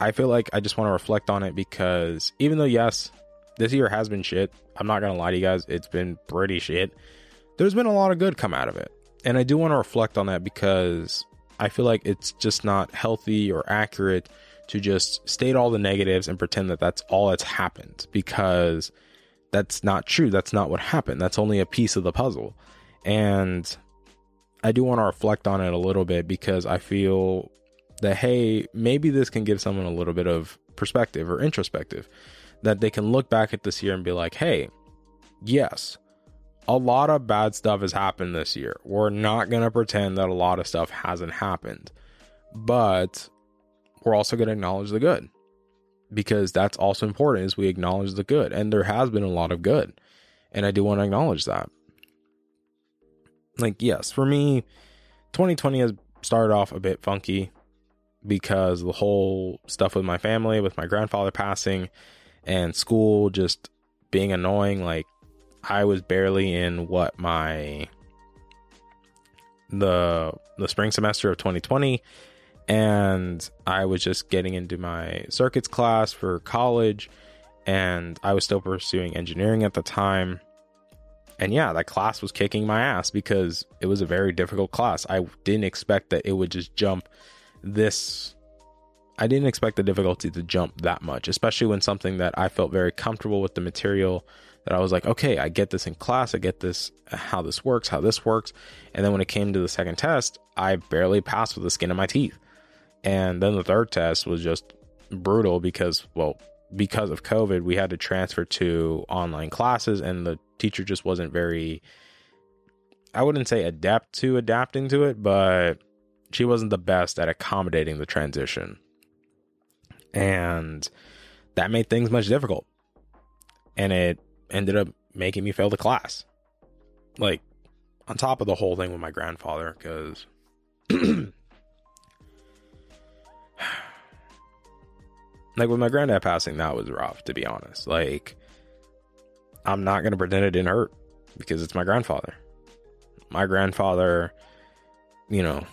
I feel like I just want to reflect on it because even though, yes, this year has been shit, I'm not going to lie to you guys, it's been pretty shit. There's been a lot of good come out of it. And I do want to reflect on that because I feel like it's just not healthy or accurate to just state all the negatives and pretend that that's all that's happened because that's not true. That's not what happened. That's only a piece of the puzzle. And I do want to reflect on it a little bit because I feel that, hey, maybe this can give someone a little bit of perspective or introspective that they can look back at this year and be like, hey, yes, a lot of bad stuff has happened this year. We're not going to pretend that a lot of stuff hasn't happened, but we're also going to acknowledge the good because that's also important is we acknowledge the good and there has been a lot of good and i do want to acknowledge that. Like yes for me 2020 has started off a bit funky because the whole stuff with my family with my grandfather passing and school just being annoying like i was barely in what my the the spring semester of 2020 and I was just getting into my circuits class for college and I was still pursuing engineering at the time. And yeah, that class was kicking my ass because it was a very difficult class. I didn't expect that it would just jump this I didn't expect the difficulty to jump that much, especially when something that I felt very comfortable with the material that I was like, okay, I get this in class, I get this how this works, how this works. And then when it came to the second test, I barely passed with the skin of my teeth. And then the third test was just brutal because, well, because of COVID, we had to transfer to online classes and the teacher just wasn't very, I wouldn't say adept to adapting to it, but she wasn't the best at accommodating the transition. And that made things much difficult. And it ended up making me fail the class. Like, on top of the whole thing with my grandfather, because like with my granddad passing, that was rough, to be honest. Like, I'm not going to pretend it didn't hurt because it's my grandfather. My grandfather, you know,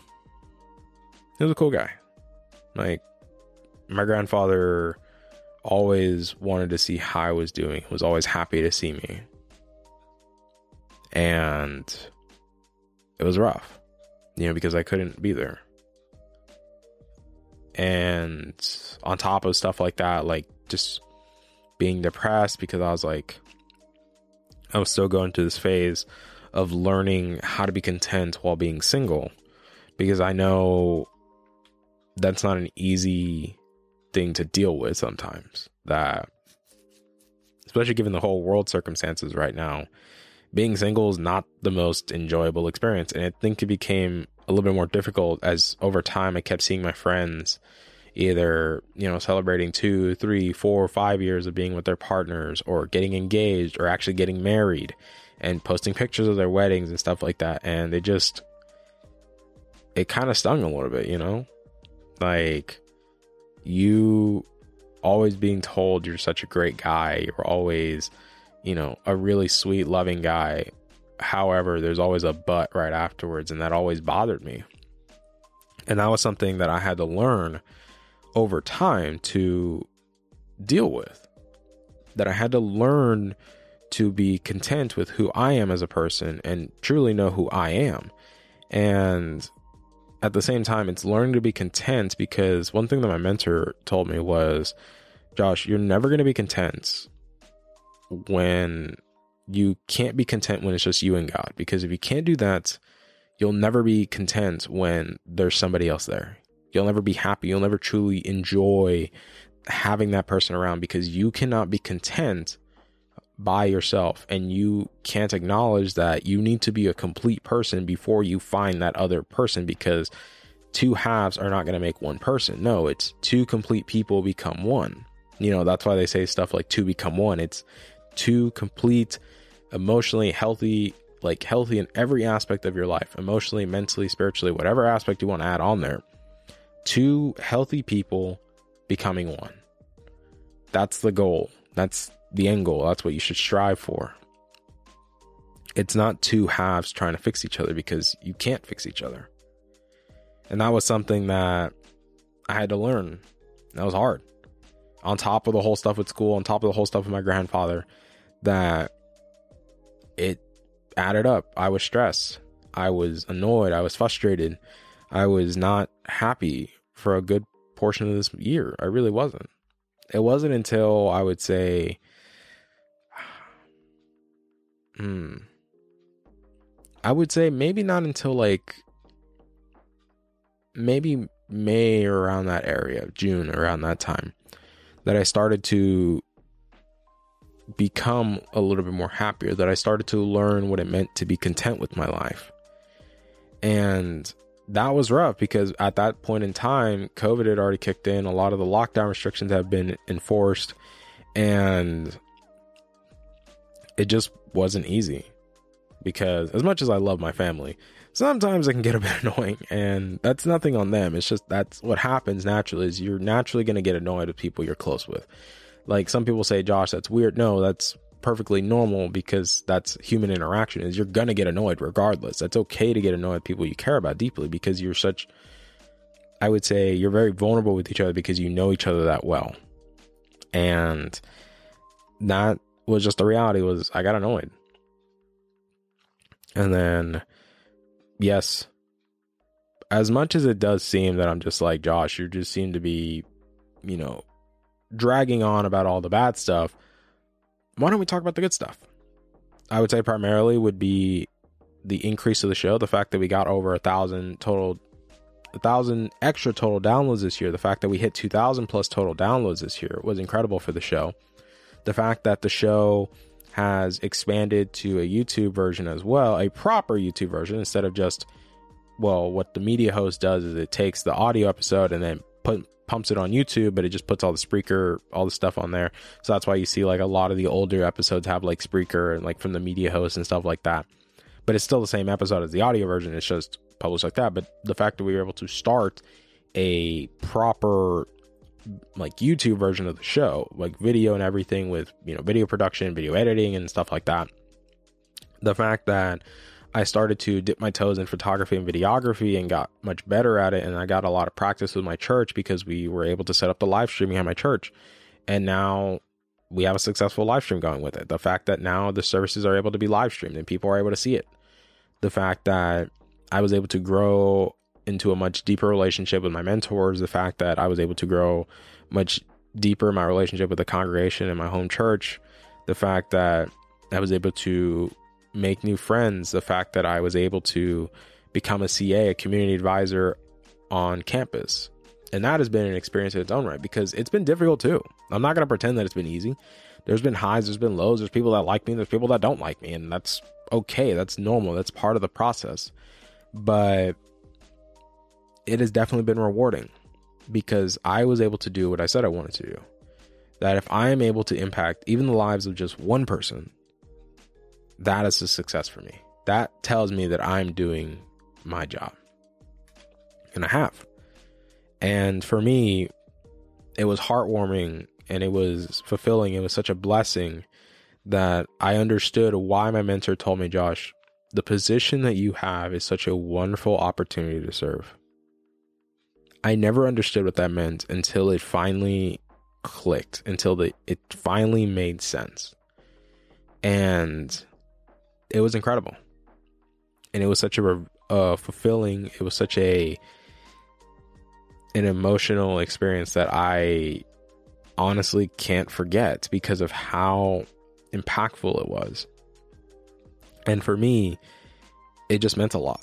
he was a cool guy. Like, my grandfather always wanted to see how I was doing, was always happy to see me. And it was rough, you know, because I couldn't be there. And on top of stuff like that, like just being depressed because I was like, I was still going through this phase of learning how to be content while being single because I know that's not an easy thing to deal with sometimes. That, especially given the whole world circumstances right now, being single is not the most enjoyable experience. And I think it became a little bit more difficult as over time I kept seeing my friends either, you know, celebrating two, three, four, five years of being with their partners or getting engaged or actually getting married and posting pictures of their weddings and stuff like that. And they just, it kind of stung a little bit, you know? Like, you always being told you're such a great guy, you're always, you know, a really sweet, loving guy. However, there's always a but right afterwards, and that always bothered me. And that was something that I had to learn over time to deal with. That I had to learn to be content with who I am as a person and truly know who I am. And at the same time, it's learning to be content because one thing that my mentor told me was, Josh, you're never going to be content when you can't be content when it's just you and God. Because if you can't do that, you'll never be content when there's somebody else there. You'll never be happy. You'll never truly enjoy having that person around because you cannot be content by yourself and you can't acknowledge that you need to be a complete person before you find that other person because two halves are not going to make one person. No, it's two complete people become one. You know, that's why they say stuff like two become one. It's two complete, emotionally healthy, like healthy in every aspect of your life, emotionally, mentally, spiritually, whatever aspect you want to add on there. Two healthy people becoming one. That's the goal. That's the end goal. That's what you should strive for. It's not two halves trying to fix each other because you can't fix each other. And that was something that I had to learn. That was hard. On top of the whole stuff with school, on top of the whole stuff with my grandfather, that it added up. I was stressed. I was annoyed. I was frustrated. I was not happy for a good portion of this year. I really wasn't. It wasn't until I would say Hmm. I would say maybe not until like maybe May around that area, June around that time, that I started to become a little bit more happier, that I started to learn what it meant to be content with my life. And that was rough because at that point in time, COVID had already kicked in. A lot of the lockdown restrictions have been enforced. And it just wasn't easy because as much as I love my family, sometimes it can get a bit annoying and that's nothing on them. It's just that's what happens naturally is you're naturally going to get annoyed with people you're close with. Like some people say, Josh, that's weird. No, that's perfectly normal because that's human interaction is you're going to get annoyed regardless. That's okay to get annoyed people you care about deeply because you're such, I would say you're very vulnerable with each other because you know each other that well. And that was just the reality was I got annoyed. And then yes, as much as it does seem that I'm just like Josh, you just seem to be, you know, dragging on about all the bad stuff. Why don't we talk about the good stuff? I would say primarily would be the increase of the show, the fact that we got over a thousand total a thousand extra total downloads this year, the fact that we hit 2000 plus total downloads this year was incredible for the show the fact that the show has expanded to a YouTube version as well, a proper YouTube version instead of just well, what the media host does is it takes the audio episode and then put pumps it on YouTube, but it just puts all the Spreaker, all the stuff on there. So that's why you see like a lot of the older episodes have like Spreaker and like from the media host and stuff like that. But it's still the same episode as the audio version. It's just published like that. But the fact that we were able to start a proper like YouTube version of the show, like video and everything with, you know, video production, video editing and stuff like that. The fact that I started to dip my toes in photography and videography and got much better at it. And I got a lot of practice with my church because we were able to set up the live streaming at my church. And now we have a successful live stream going with it. The fact that now the services are able to be live streamed and people are able to see it. The fact that I was able to grow into a much deeper relationship with my mentors. The fact that I was able to grow much deeper my relationship with the congregation in my home church. The fact that I was able to make new friends, the fact that I was able to become a CA, a community advisor on campus. And that has been an experience in its own right because it's been difficult too. I'm not going to pretend that it's been easy. There's been highs, there's been lows, there's people that like me, there's people that don't like me, and that's okay. That's normal. That's part of the process. But it has definitely been rewarding because I was able to do what I said I wanted to do. That if I am able to impact even the lives of just one person, that is a success for me. That tells me that I'm doing my job. And I have. And for me, it was heartwarming and it was fulfilling. It was such a blessing that I understood why my mentor told me, Josh, the position that you have is such a wonderful opportunity to serve. I never understood what that meant until it finally clicked, until the, it finally made sense. And it was incredible. And it was such a uh, fulfilling, it was such a an emotional experience that I honestly can't forget because of how impactful it was. And for me, it just meant a lot.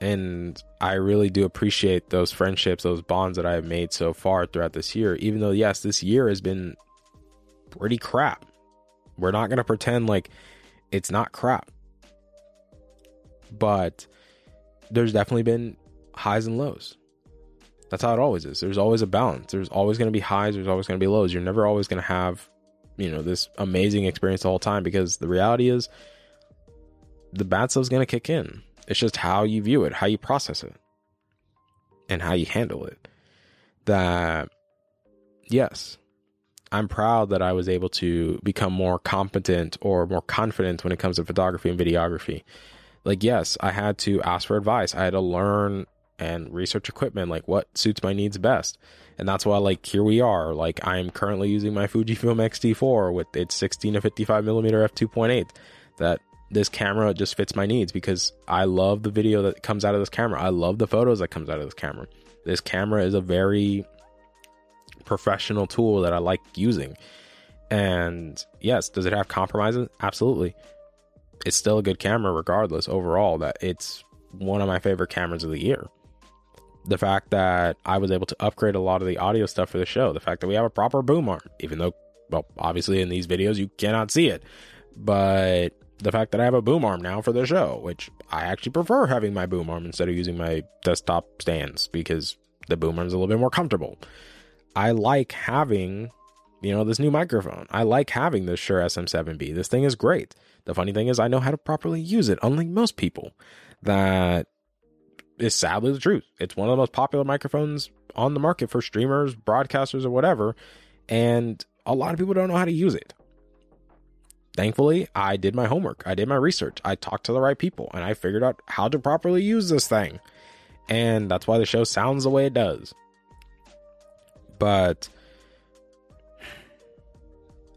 And I really do appreciate those friendships, those bonds that I have made so far throughout this year. Even though, yes, this year has been pretty crap. We're not going to pretend like it's not crap but there's definitely been highs and lows. That's how it always is. There's always a balance. There's always going to be highs. There's always going to be lows. You're never always going to have, you know, this amazing experience the whole time because the reality is the bad stuff's going to kick in. It's just how you view it, how you process it, and how you handle it. That, yes, I'm proud that I was able to become more competent or more confident when it comes to photography and videography. Like yes i had to ask for advice. I had to learn and research equipment like what suits my needs best. And that's why like here we are. Like i'm currently using my fujifilm x-t4 with its 16 to 55 millimeter f2.8 that this camera just fits my needs because i love the video that comes out of this camera. I love the photos that comes out of this camera. This camera is a very professional tool that i like using. And yes does it have compromises? Absolutely. It's still a good camera regardless overall that it's one of my favorite cameras of the year. The fact that i was able to upgrade a lot of the audio stuff for the show the fact that we have a proper boom arm even though well obviously in these videos you cannot see it but the fact that i have a boom arm now for the show which i actually prefer having my boom arm instead of using my desktop stands because the boom arm is a little bit more comfortable i like having you know this new microphone i like having this shure sm7b this thing is great the funny thing is, I know how to properly use it, unlike most people. That is sadly the truth. It's one of the most popular microphones on the market for streamers, broadcasters, or whatever. And a lot of people don't know how to use it. Thankfully, I did my homework. I did my research. I talked to the right people and I figured out how to properly use this thing. And that's why the show sounds the way it does. But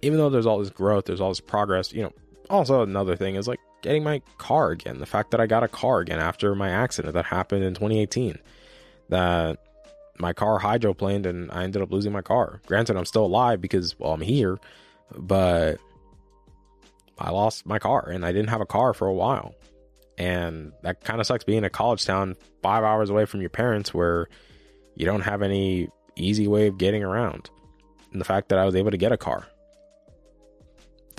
even though there's all this growth, there's all this progress, you know, also another thing is like getting my car again. The fact that I got a car again after my accident that happened in 2018. That my car hydroplaned and I ended up losing my car. Granted, I'm still alive because well, I'm here, but I lost my car and I didn't have a car for a while. And that kind of sucks being in a college town 5 hours away from your parents where you don't have any easy way of getting around. And the fact that I was able to get a car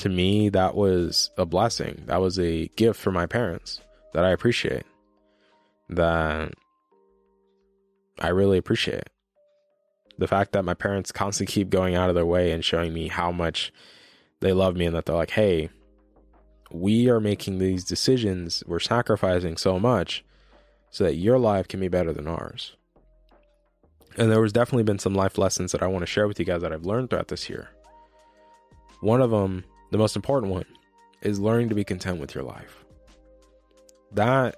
to me, that was a blessing. That was a gift for my parents that I appreciate. That I really appreciate. The fact that my parents constantly keep going out of their way and showing me how much they love me and that they're like, hey, we are making these decisions, we're sacrificing so much so that your life can be better than ours. And there was definitely been some life lessons that I want to share with you guys that I've learned throughout this year. One of them, the most important one, is learning to be content with your life. That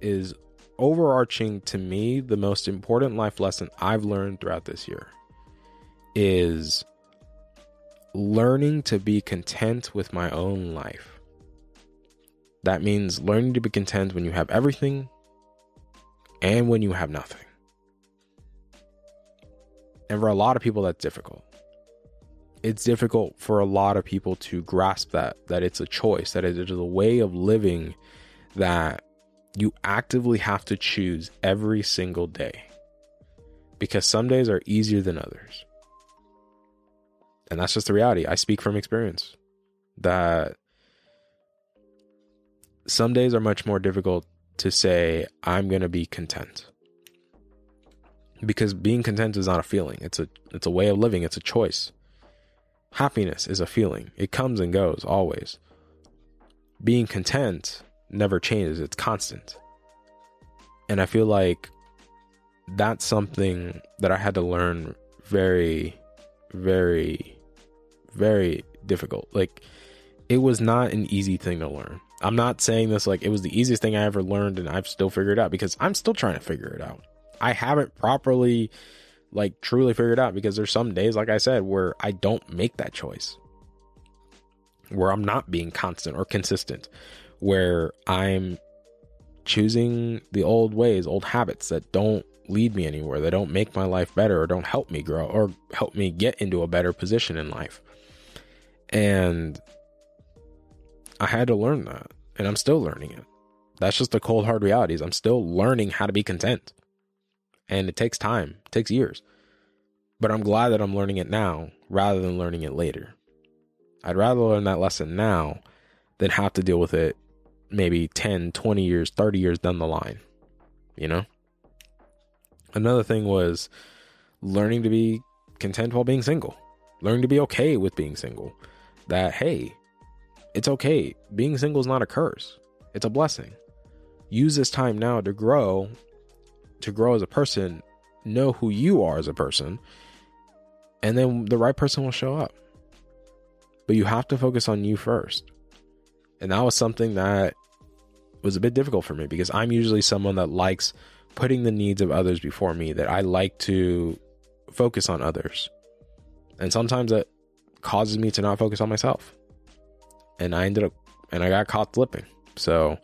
is overarching to me the most important life lesson I've learned throughout this year is learning to be content with my own life. That means learning to be content when you have everything and when you have nothing. And for a lot of people, that's difficult. It's difficult for a lot of people to grasp that, that it's a choice, that it is a way of living that you actively have to choose every single day. Because some days are easier than others. And that's just the reality. I speak from experience that some days are much more difficult to say, I'm going to be content. Because being content is not a feeling. It's a, it's a way of living. It's a choice. Happiness is a feeling. It comes and goes always. Being content never changes. It's constant. And I feel like that's something that I had to learn very, very, very difficult. Like, it was not an easy thing to learn. I'm not saying this like it was the easiest thing I ever learned and I've still figured it out because I'm still trying to figure it out. I haven't properly like truly figured out because there's some days like I said where I don't make that choice. Where I'm not being constant or consistent, where I'm choosing the old ways, old habits that don't lead me anywhere, that don't make my life better or don't help me grow or help me get into a better position in life. And I had to learn that, and I'm still learning it. That's just the cold hard realities. I'm still learning how to be content. And it takes time, it takes years. But I'm glad that I'm learning it now rather than learning it later. I'd rather learn that lesson now than have to deal with it maybe 10, 20 years, 30 years down the line. You know? Another thing was learning to be content while being single, learning to be okay with being single. That, hey, it's okay. Being single is not a curse, it's a blessing. Use this time now to grow, to grow as a person, know who you are as a person, and then the right person will show up. But you have to focus on you first. And that was something that was a bit difficult for me because I'm usually someone that likes putting the needs of others before me, that I like to focus on others. And sometimes that causes me to not focus on myself and I ended up and I got caught slipping. So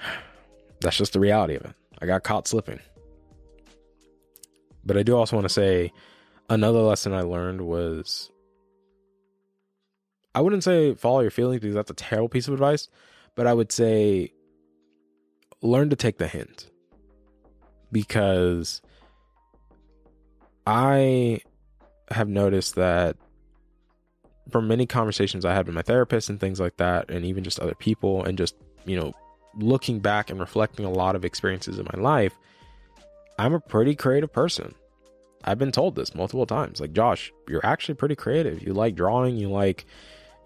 that's just the reality of it. I got caught slipping. But I do also want to say another lesson I learned was I wouldn't say follow your feelings because that's a terrible piece of advice, but I would say learn to take the hint. Because I have noticed that from many conversations I had with my therapist and things like that, and even just other people, and just, you know, looking back and reflecting a lot of experiences in my life, I'm a pretty creative person. I've been told this multiple times. Like, Josh, you're actually pretty creative. You like drawing, you like,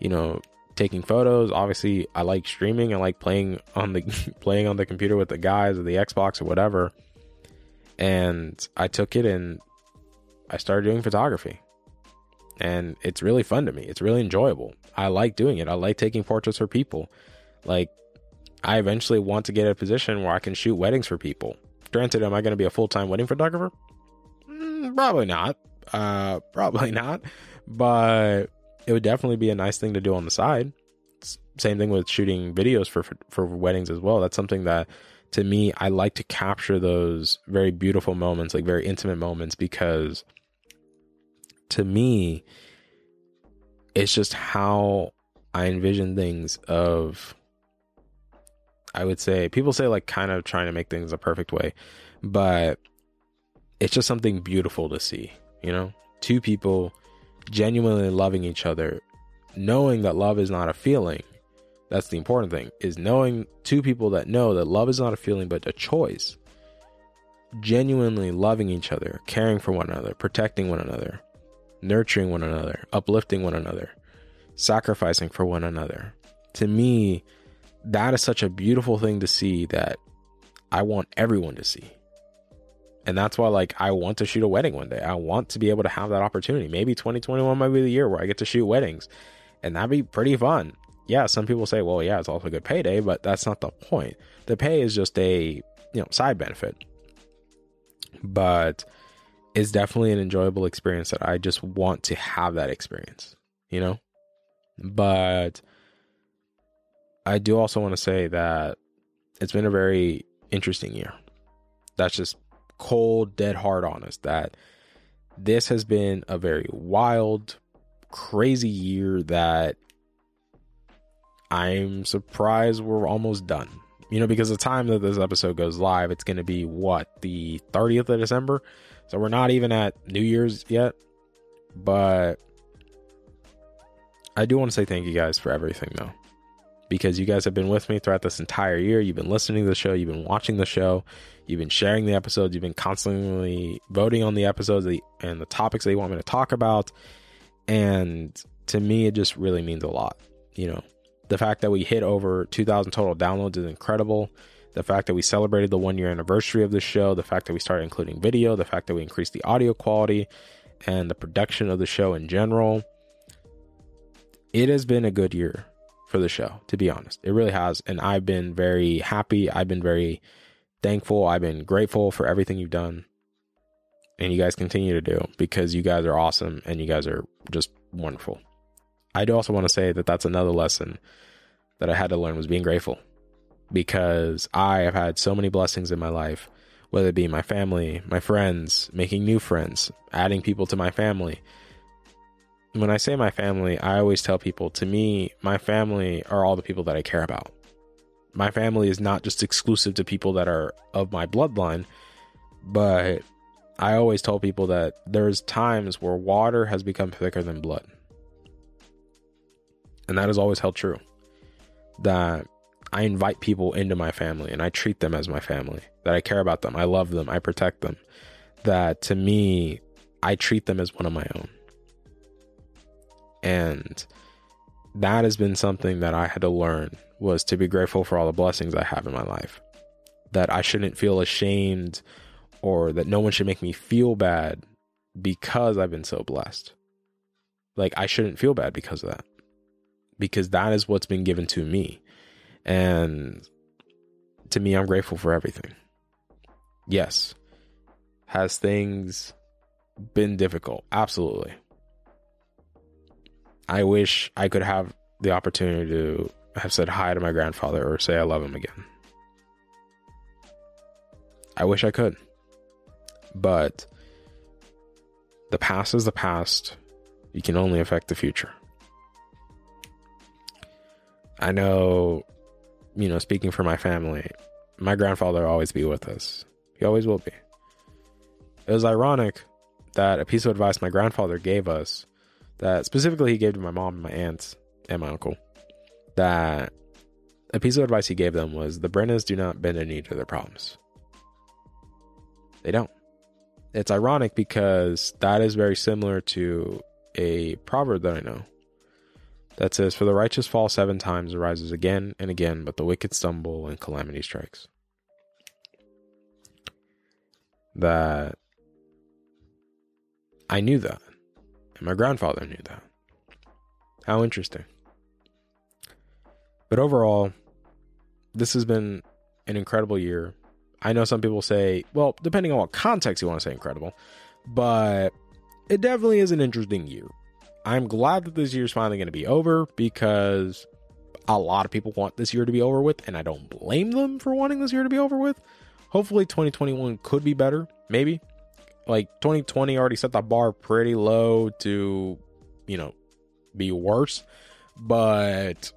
you know, taking photos. Obviously, I like streaming. I like playing on the playing on the computer with the guys or the Xbox or whatever. And I took it and I started doing photography and it's really fun to me. It's really enjoyable. I like doing it. I like taking portraits for people. Like, I eventually want to get a position where I can shoot weddings for people. Granted, am I going to be a full time wedding photographer? Mm, probably not. Uh, probably not. But it would definitely be a nice thing to do on the side. Same thing with shooting videos for, for for weddings as well. That's something that to me I like to capture those very beautiful moments, like very intimate moments, because to me, it's just how I envision things of I would say people say like kind of trying to make things a perfect way, but it's just something beautiful to see, you know? Two people genuinely loving each other, knowing that love is not a feeling. That's the important thing is knowing two people that know that love is not a feeling but a choice. genuinely loving each other, caring for one another, protecting one another, nurturing one another, uplifting one another, sacrificing for one another. To me, that is such a beautiful thing to see that I want everyone to see. And that's why like I want to shoot a wedding one day. I want to be able to have that opportunity. Maybe 2021 might be the year where I get to shoot weddings. And that'd be pretty fun. Yeah, some people say, well, yeah, it's also a good payday, but that's not the point. The pay is just a, you know, side benefit. But it's definitely an enjoyable experience that I just want to have that experience, you know? But I do also want to say that it's been a very interesting year. That's just cold, dead hard honest that this has been a very wild, crazy year that I'm surprised we're almost done. You know, because the time that this episode goes live, it's going to be what, the 30th of December? So we're not even at New Year's yet. But I do want to say thank you guys for everything, though because you guys have been with me throughout this entire year. You've been listening to the show, you've been watching the show, you've been sharing the episodes, you've been constantly voting on the episodes and the topics that you want me to talk about. And to me, it just really means a lot. You know, the fact that we hit over 2,000 total downloads is incredible. The fact that we celebrated the one year anniversary of the show, the fact that we started including video, the fact that we increased the audio quality and the production of the show in general. It has been a good year for the show, to be honest. It really has. And I've been very happy. I've been very thankful. I've been grateful for everything you've done. And you guys continue to do because you guys are awesome and you guys are just wonderful. I do also want to say that that's another lesson that I had to learn was being grateful because I have had so many blessings in my life, whether it be my family, my friends, making new friends, adding people to my family, when I say my family, I always tell people to me, my family are all the people that I care about. My family is not just exclusive to people that are of my bloodline, but I always tell people that there's times where water has become thicker than blood. And that has always held true. That I invite people into my family and I treat them as my family, that I care about them, I love them, I protect them. That to me, I treat them as one of my own. And that has been something that I had to learn was to be grateful for all the blessings I have in my life. That I shouldn't feel ashamed or that no one should make me feel bad because I've been so blessed. Like I shouldn't feel bad because of that. Because that is what's been given to me. And to me, I'm grateful for everything. Yes. Has things been difficult? Absolutely. I wish I could have the opportunity to have said hi to my grandfather or say I love him again. I wish I could. But the past is the past. You can only affect the future. I know, you know, speaking for my family, my grandfather will always be with us. He always will be. It was ironic that a piece of advice my grandfather gave us that specifically he gave to my mom and my aunts and my uncle that a piece of advice he gave them was the Brennas do not bend a knee to their problems. They don't. It's ironic because that is very similar to a proverb that I know that says, For the righteous fall seven times, arises again and again, but the wicked stumble and calamity strikes. That I knew that. And my grandfather knew that. How interesting. But overall, this has been an incredible year. I know some people say, well, depending on what context you want to say incredible, but it definitely is an interesting year. I'm glad that this year is finally going to be over because a lot of people want this year to be over with, and I don't blame them for wanting this year to be over with. Hopefully, 2021 could be better, maybe like 2020 already set the bar pretty low to, you know, be worse. But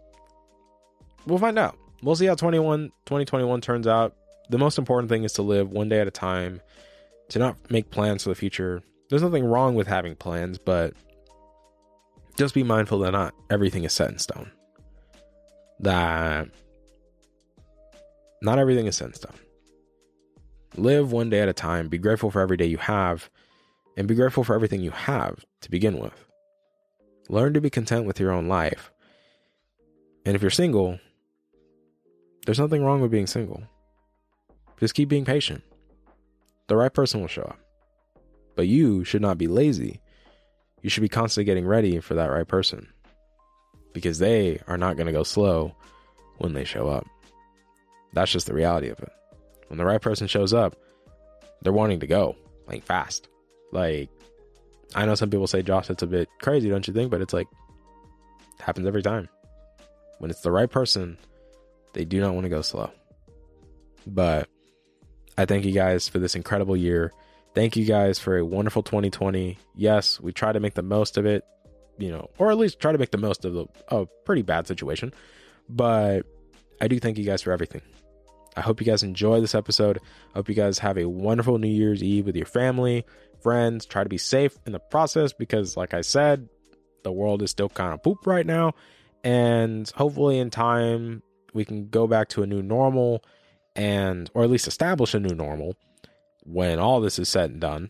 we'll find out. We'll see how 21 2021 turns out. The most important thing is to live one day at a time, to not make plans for the future. There's nothing wrong with having plans, but just be mindful that not everything is set in stone. That not everything is set in stone. Live one day at a time. Be grateful for every day you have, and be grateful for everything you have to begin with. Learn to be content with your own life. And if you're single, there's nothing wrong with being single. Just keep being patient. The right person will show up. But you should not be lazy. You should be constantly getting ready for that right person because they are not going to go slow when they show up. That's just the reality of it. When the right person shows up, they're wanting to go like fast. Like, I know some people say, Josh, it's a bit crazy, don't you think? But it's like, it happens every time. When it's the right person, they do not want to go slow. But I thank you guys for this incredible year. Thank you guys for a wonderful 2020. Yes, we try to make the most of it, you know, or at least try to make the most of the, a pretty bad situation. But I do thank you guys for everything. I hope you guys enjoy this episode. I hope you guys have a wonderful New Year's Eve with your family, friends. Try to be safe in the process because, like I said, the world is still kind of poop right now. And hopefully, in time, we can go back to a new normal and, or at least establish a new normal when all this is said and done.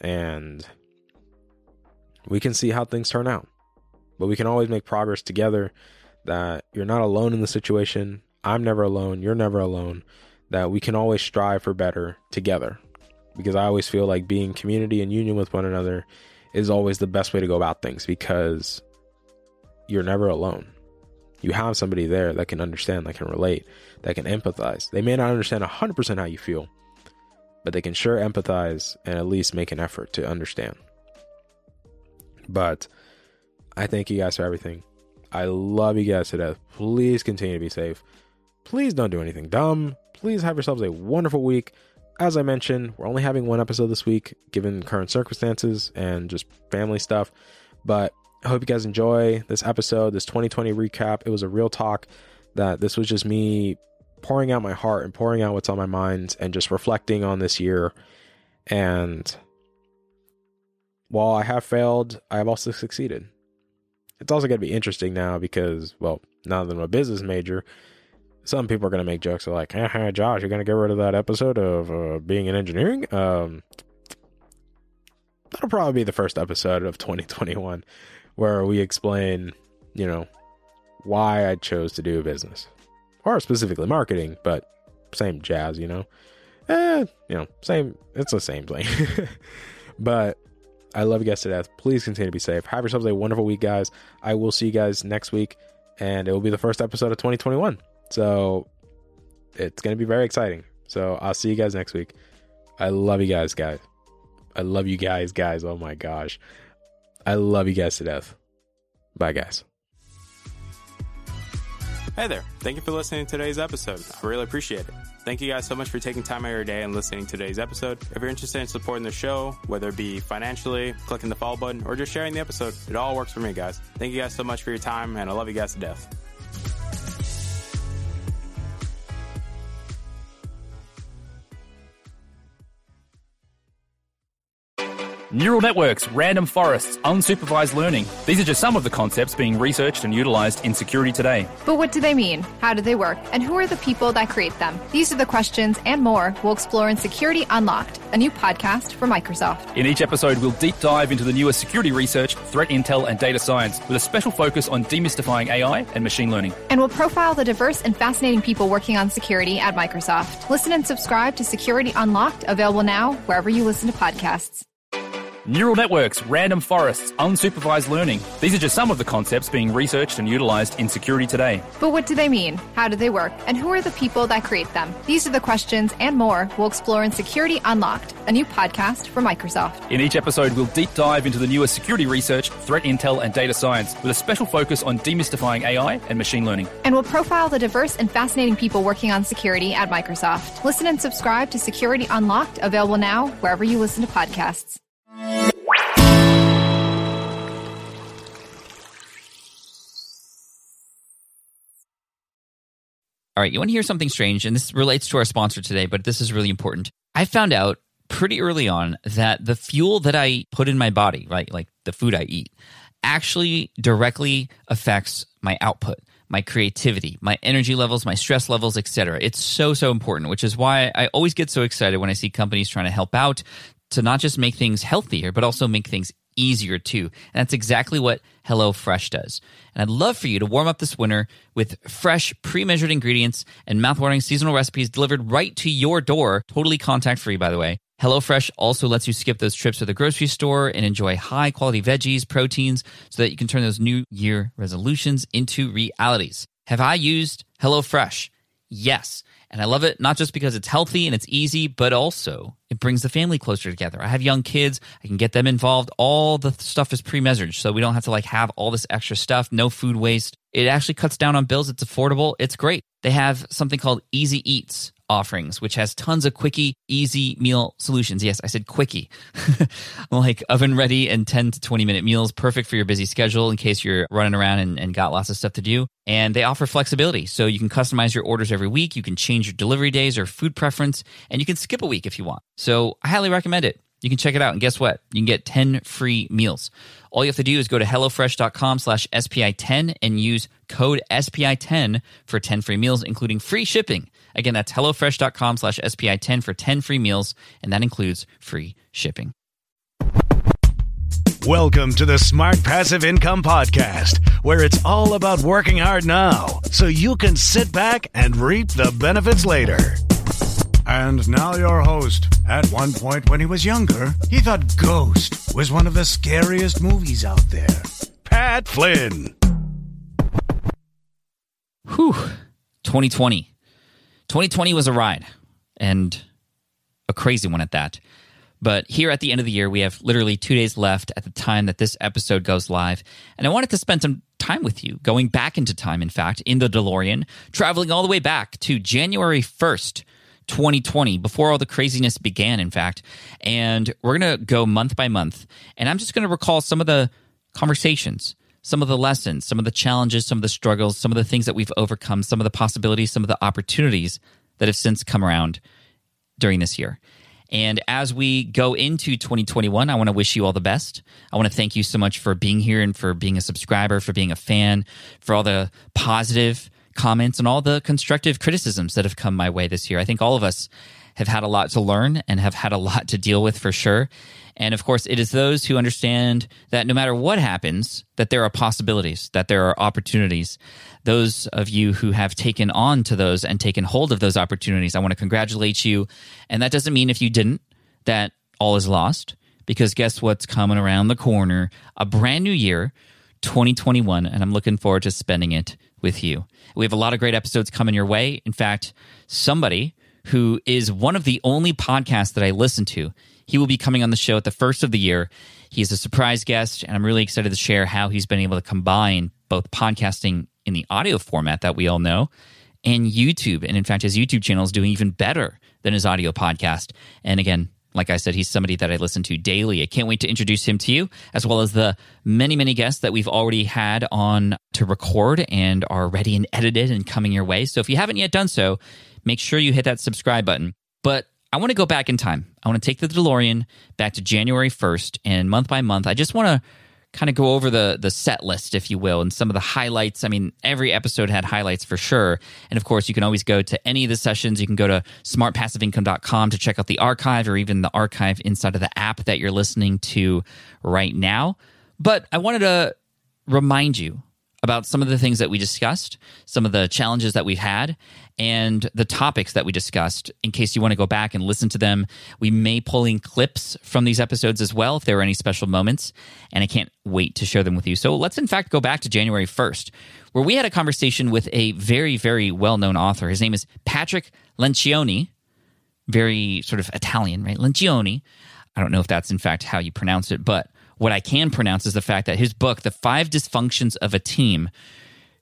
And we can see how things turn out. But we can always make progress together that you're not alone in the situation. I'm never alone. You're never alone. That we can always strive for better together. Because I always feel like being community and union with one another is always the best way to go about things because you're never alone. You have somebody there that can understand, that can relate, that can empathize. They may not understand 100% how you feel, but they can sure empathize and at least make an effort to understand. But I thank you guys for everything. I love you guys to death. Please continue to be safe. Please don't do anything dumb. Please have yourselves a wonderful week. As I mentioned, we're only having one episode this week, given current circumstances and just family stuff. But I hope you guys enjoy this episode, this 2020 recap. It was a real talk that this was just me pouring out my heart and pouring out what's on my mind and just reflecting on this year. And while I have failed, I have also succeeded. It's also going to be interesting now because, well, now that I'm a business major, some people are going to make jokes of like, hey, Josh, you're going to get rid of that episode of uh, being in engineering? Um, that'll probably be the first episode of 2021 where we explain, you know, why I chose to do business or specifically marketing, but same jazz, you know. Eh, you know, same. It's the same thing. but I love you guys to death. Please continue to be safe. Have yourselves a wonderful week, guys. I will see you guys next week, and it will be the first episode of 2021. So it's going to be very exciting. So I'll see you guys next week. I love you guys, guys. I love you guys, guys. Oh my gosh. I love you guys to death. Bye, guys. Hey there. Thank you for listening to today's episode. I really appreciate it. Thank you guys so much for taking time out of your day and listening to today's episode. If you're interested in supporting the show, whether it be financially, clicking the follow button, or just sharing the episode, it all works for me, guys. Thank you guys so much for your time, and I love you guys to death. Neural networks, random forests, unsupervised learning. These are just some of the concepts being researched and utilized in security today. But what do they mean? How do they work? And who are the people that create them? These are the questions and more we'll explore in Security Unlocked, a new podcast from Microsoft. In each episode, we'll deep dive into the newest security research, threat intel, and data science with a special focus on demystifying AI and machine learning. And we'll profile the diverse and fascinating people working on security at Microsoft. Listen and subscribe to Security Unlocked, available now wherever you listen to podcasts. Neural networks, random forests, unsupervised learning. These are just some of the concepts being researched and utilized in security today. But what do they mean? How do they work? And who are the people that create them? These are the questions and more we'll explore in Security Unlocked, a new podcast from Microsoft. In each episode, we'll deep dive into the newest security research, threat intel, and data science with a special focus on demystifying AI and machine learning. And we'll profile the diverse and fascinating people working on security at Microsoft. Listen and subscribe to Security Unlocked, available now wherever you listen to podcasts. All right, you want to hear something strange, and this relates to our sponsor today, but this is really important. I found out pretty early on that the fuel that I put in my body, right, like the food I eat, actually directly affects my output, my creativity, my energy levels, my stress levels, etc. It's so so important, which is why I always get so excited when I see companies trying to help out to not just make things healthier, but also make things easier too. And that's exactly what HelloFresh does. And I'd love for you to warm up this winter with fresh, pre measured ingredients and mouthwatering seasonal recipes delivered right to your door, totally contact free, by the way. HelloFresh also lets you skip those trips to the grocery store and enjoy high quality veggies, proteins, so that you can turn those new year resolutions into realities. Have I used HelloFresh? Yes. And I love it not just because it's healthy and it's easy, but also it brings the family closer together. I have young kids, I can get them involved. All the stuff is pre-measured, so we don't have to like have all this extra stuff, no food waste. It actually cuts down on bills, it's affordable, it's great. They have something called Easy Eats offerings, which has tons of quickie, easy meal solutions. Yes, I said quickie, like oven ready and 10 to 20 minute meals, perfect for your busy schedule in case you're running around and, and, got lots of stuff to do. And they offer flexibility. So you can customize your orders every week. You can change your delivery days or food preference, and you can skip a week if you want. So I highly recommend it. You can check it out. And guess what? You can get 10 free meals. All you have to do is go to HelloFresh.com slash SPI10 and use code SPI10 for 10 free meals, including free shipping. Again, that's HelloFresh.com slash SPI10 for 10 free meals, and that includes free shipping. Welcome to the Smart Passive Income Podcast, where it's all about working hard now so you can sit back and reap the benefits later. And now your host. At one point when he was younger, he thought Ghost was one of the scariest movies out there. Pat Flynn. Whew. 2020. 2020 was a ride and a crazy one at that. But here at the end of the year, we have literally two days left at the time that this episode goes live. And I wanted to spend some time with you, going back into time, in fact, in the DeLorean, traveling all the way back to January 1st, 2020, before all the craziness began, in fact. And we're going to go month by month. And I'm just going to recall some of the conversations, some of the lessons, some of the challenges, some of the struggles, some of the things that we've overcome, some of the possibilities, some of the opportunities that have since come around during this year. And as we go into 2021, I want to wish you all the best. I want to thank you so much for being here and for being a subscriber, for being a fan, for all the positive comments and all the constructive criticisms that have come my way this year. I think all of us have had a lot to learn and have had a lot to deal with for sure. And of course, it is those who understand that no matter what happens, that there are possibilities, that there are opportunities. Those of you who have taken on to those and taken hold of those opportunities, I want to congratulate you. And that doesn't mean if you didn't, that all is lost. Because guess what's coming around the corner? A brand new year, 2021. And I'm looking forward to spending it with you. We have a lot of great episodes coming your way. In fact, somebody who is one of the only podcasts that I listen to. He will be coming on the show at the first of the year. He's a surprise guest, and I'm really excited to share how he's been able to combine both podcasting in the audio format that we all know and YouTube. And in fact, his YouTube channel is doing even better than his audio podcast. And again, like I said, he's somebody that I listen to daily. I can't wait to introduce him to you, as well as the many, many guests that we've already had on to record and are ready and edited and coming your way. So if you haven't yet done so, make sure you hit that subscribe button. But I want to go back in time. I want to take the DeLorean back to January 1st and month by month. I just want to kind of go over the the set list if you will and some of the highlights. I mean, every episode had highlights for sure. And of course, you can always go to any of the sessions. You can go to smartpassiveincome.com to check out the archive or even the archive inside of the app that you're listening to right now. But I wanted to remind you about some of the things that we discussed, some of the challenges that we've had, and the topics that we discussed. In case you want to go back and listen to them, we may pull in clips from these episodes as well if there are any special moments, and I can't wait to share them with you. So let's, in fact, go back to January 1st, where we had a conversation with a very, very well known author. His name is Patrick Lencioni, very sort of Italian, right? Lencioni. I don't know if that's in fact how you pronounce it, but what I can pronounce is the fact that his book, The Five Dysfunctions of a Team,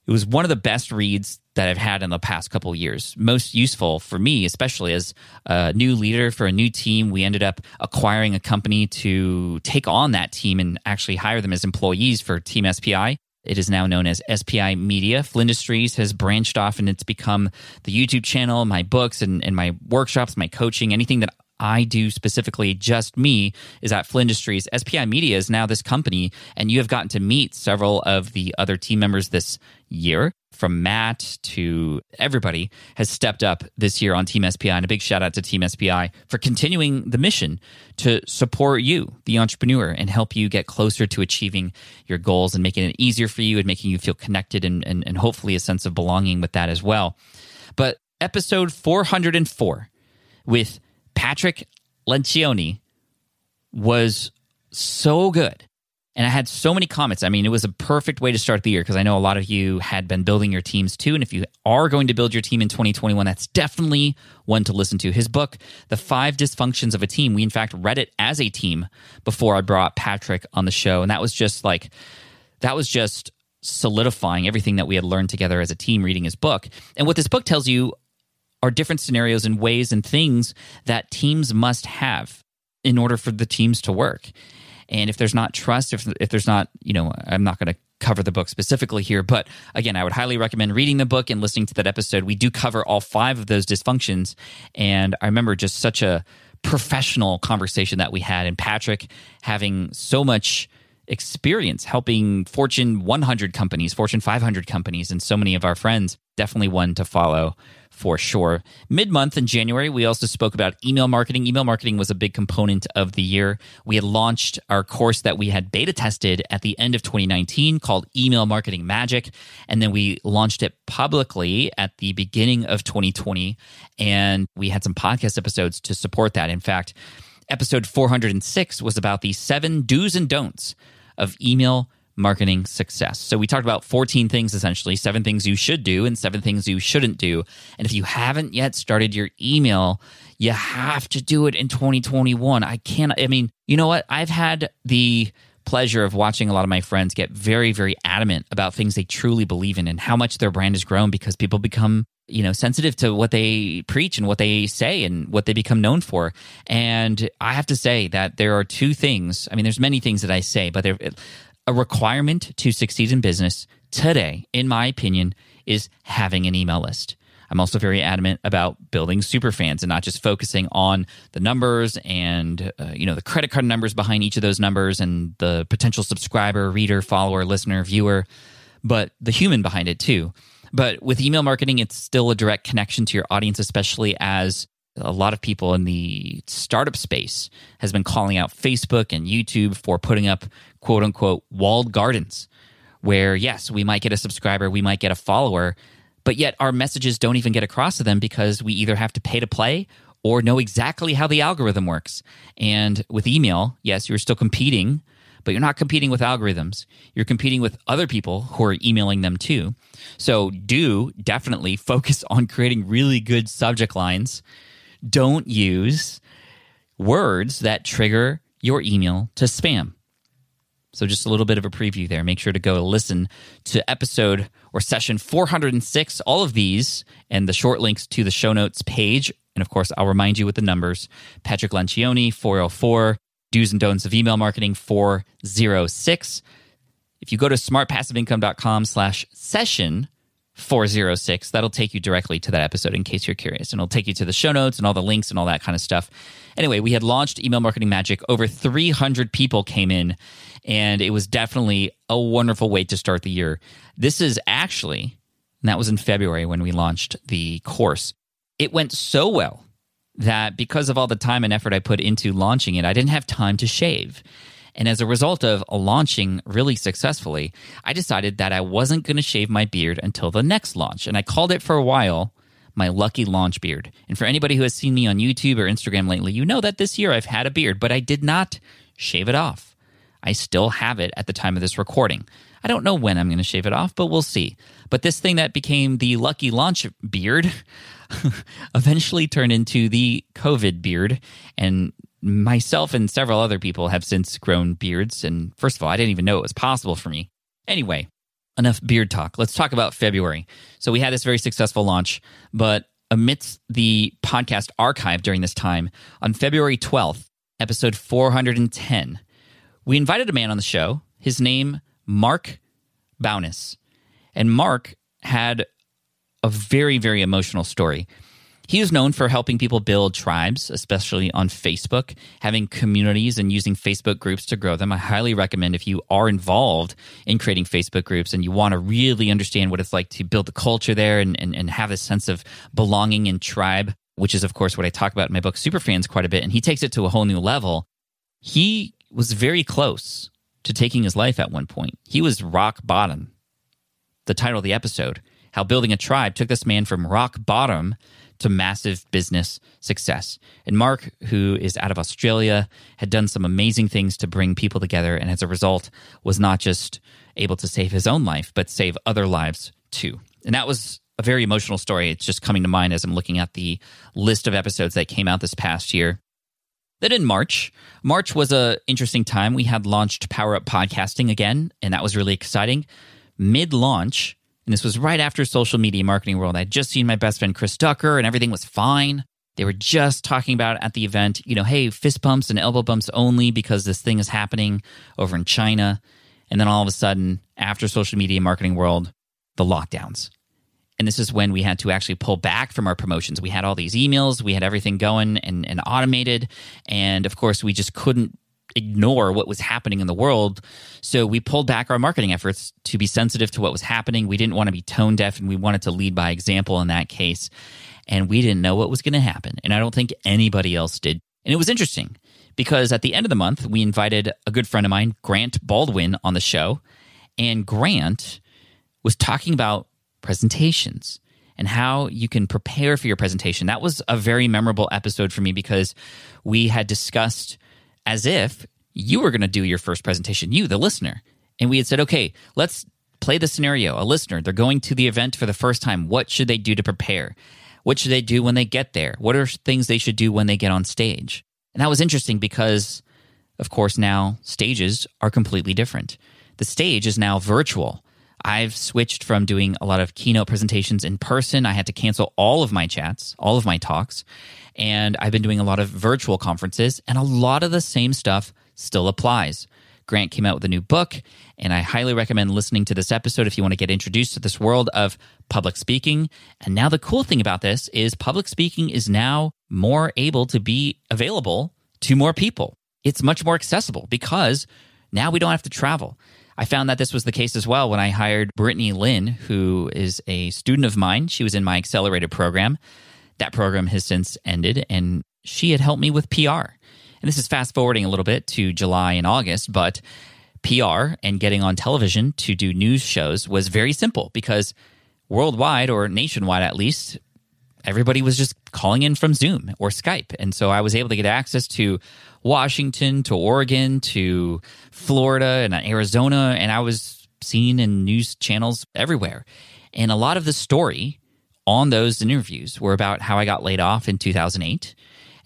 it was one of the best reads that I've had in the past couple years. Most useful for me, especially as a new leader for a new team. We ended up acquiring a company to take on that team and actually hire them as employees for Team SPI. It is now known as SPI Media. Flynndustries has branched off and it's become the YouTube channel, my books and, and my workshops, my coaching, anything that I do specifically, just me, is at Flynndustries. SPI Media is now this company, and you have gotten to meet several of the other team members this year. from Matt to everybody has stepped up this year on Team SPI. And a big shout out to Team SPI for continuing the mission to support you, the entrepreneur, and help you get closer to achieving your goals and making it easier for you and making you feel connected and, and, and hopefully a sense of belonging with that as well. But episode 404 with Patrick Lencioni was so good. And I had so many comments. I mean, it was a perfect way to start the year because I know a lot of you had been building your teams too. And if you are going to build your team in 2021, that's definitely one to listen to. His book, The Five Dysfunctions of a Team, we in fact read it as a team before I brought Patrick on the show. And that was just like, that was just solidifying everything that we had learned together as a team reading his book. And what this book tells you are different scenarios and ways and things that teams must have in order for the teams to work. And if there's not trust, if, if there's not, you know, I'm not going to cover the book specifically here, but again, I would highly recommend reading the book and listening to that episode. We do cover all five of those dysfunctions. And I remember just such a professional conversation that we had, and Patrick having so much experience helping Fortune 100 companies, Fortune 500 companies, and so many of our friends. Definitely one to follow for sure. Mid month in January, we also spoke about email marketing. Email marketing was a big component of the year. We had launched our course that we had beta tested at the end of 2019 called Email Marketing Magic. And then we launched it publicly at the beginning of 2020. And we had some podcast episodes to support that. In fact, episode 406 was about the seven do's and don'ts of email marketing success. So we talked about 14 things essentially, seven things you should do and seven things you shouldn't do. And if you haven't yet started your email, you have to do it in 2021. I can't I mean, you know what? I've had the pleasure of watching a lot of my friends get very very adamant about things they truly believe in and how much their brand has grown because people become you know sensitive to what they preach and what they say and what they become known for and i have to say that there are two things i mean there's many things that i say but there a requirement to succeed in business today, in my opinion, is having an email list. I'm also very adamant about building super fans and not just focusing on the numbers and uh, you know the credit card numbers behind each of those numbers and the potential subscriber, reader, follower, listener, viewer, but the human behind it too. But with email marketing, it's still a direct connection to your audience, especially as a lot of people in the startup space has been calling out Facebook and YouTube for putting up quote unquote walled gardens where yes, we might get a subscriber, we might get a follower, but yet our messages don't even get across to them because we either have to pay to play or know exactly how the algorithm works. And with email, yes, you're still competing, but you're not competing with algorithms. You're competing with other people who are emailing them too. So do definitely focus on creating really good subject lines don't use words that trigger your email to spam. So, just a little bit of a preview there. Make sure to go listen to episode or session 406, all of these, and the short links to the show notes page. And of course, I'll remind you with the numbers Patrick Lencioni, 404, do's and don'ts of email marketing, 406. If you go to smartpassiveincome.com slash session 406. That'll take you directly to that episode in case you're curious. And it'll take you to the show notes and all the links and all that kind of stuff. Anyway, we had launched Email Marketing Magic. Over 300 people came in, and it was definitely a wonderful way to start the year. This is actually, that was in February when we launched the course. It went so well that because of all the time and effort I put into launching it, I didn't have time to shave. And as a result of launching really successfully, I decided that I wasn't going to shave my beard until the next launch. And I called it for a while my lucky launch beard. And for anybody who has seen me on YouTube or Instagram lately, you know that this year I've had a beard, but I did not shave it off. I still have it at the time of this recording. I don't know when I'm going to shave it off, but we'll see. But this thing that became the lucky launch beard eventually turned into the COVID beard. And myself and several other people have since grown beards. And first of all, I didn't even know it was possible for me. Anyway, enough beard talk. Let's talk about February. So we had this very successful launch, but amidst the podcast archive during this time, on February 12th, episode 410, we invited a man on the show. His name, Mark Bowness. And Mark had a very, very emotional story He is known for helping people build tribes, especially on Facebook, having communities and using Facebook groups to grow them. I highly recommend if you are involved in creating Facebook groups and you want to really understand what it's like to build the culture there and, and, and have a sense of belonging and tribe, which is, of course, what I talk about in my book, Superfans, quite a bit. And he takes it to a whole new level. He was very close to taking his life at one point. He was rock bottom. The title of the episode, How Building a Tribe Took This Man from Rock Bottom to massive business success. And Mark, who is out of Australia, had done some amazing things to bring people together. And as a result, was not just able to save his own life, but save other lives too. And that was a very emotional story. It's just coming to mind as I'm looking at the list of episodes that came out this past year. Then in March, March was a interesting time. We had launched Power Up Podcasting again, and that was really exciting. Mid launch, and this was right after social media marketing world. I'd just seen my best friend Chris Ducker and everything was fine. They were just talking about at the event, you know, hey, fist bumps and elbow bumps only because this thing is happening over in China. And then all of a sudden, after social media marketing world, the lockdowns. And this is when we had to actually pull back from our promotions. We had all these emails, we had everything going and, and automated. And of course, we just couldn't ignore what was happening in the world. So we pulled back our marketing efforts to be sensitive to what was happening. We didn't want to be tone deaf and we wanted to lead by example in that case. And we didn't know what was going to happen. And I don't think anybody else did. And it was interesting because at the end of the month, we invited a good friend of mine, Grant Baldwin, on the show. And Grant was talking about presentations and how you can prepare for your presentation. That was a very memorable episode for me because we had discussed as if you were going to do your first presentation, you, the listener. And we had said, okay, let's play the scenario. A listener, they're going to the event for the first time. What should they do to prepare? What should they do when they get there? What are things they should do when they get on stage? And that was interesting because, of course, now stages are completely different. The stage is now virtual. I've switched from doing a lot of keynote presentations in person. I had to cancel all of my chats, all of my talks. And I've been doing a lot of virtual conferences, and a lot of the same stuff still applies. Grant came out with a new book, and I highly recommend listening to this episode if you want to get introduced to this world of public speaking. And now, the cool thing about this is public speaking is now more able to be available to more people. It's much more accessible because now we don't have to travel. I found that this was the case as well when I hired Brittany Lynn, who is a student of mine. She was in my accelerated program. That program has since ended, and she had helped me with PR. And this is fast forwarding a little bit to July and August, but PR and getting on television to do news shows was very simple because worldwide or nationwide at least, everybody was just calling in from Zoom or Skype. And so I was able to get access to Washington to Oregon to Florida and Arizona. And I was seen in news channels everywhere. And a lot of the story on those interviews were about how I got laid off in 2008.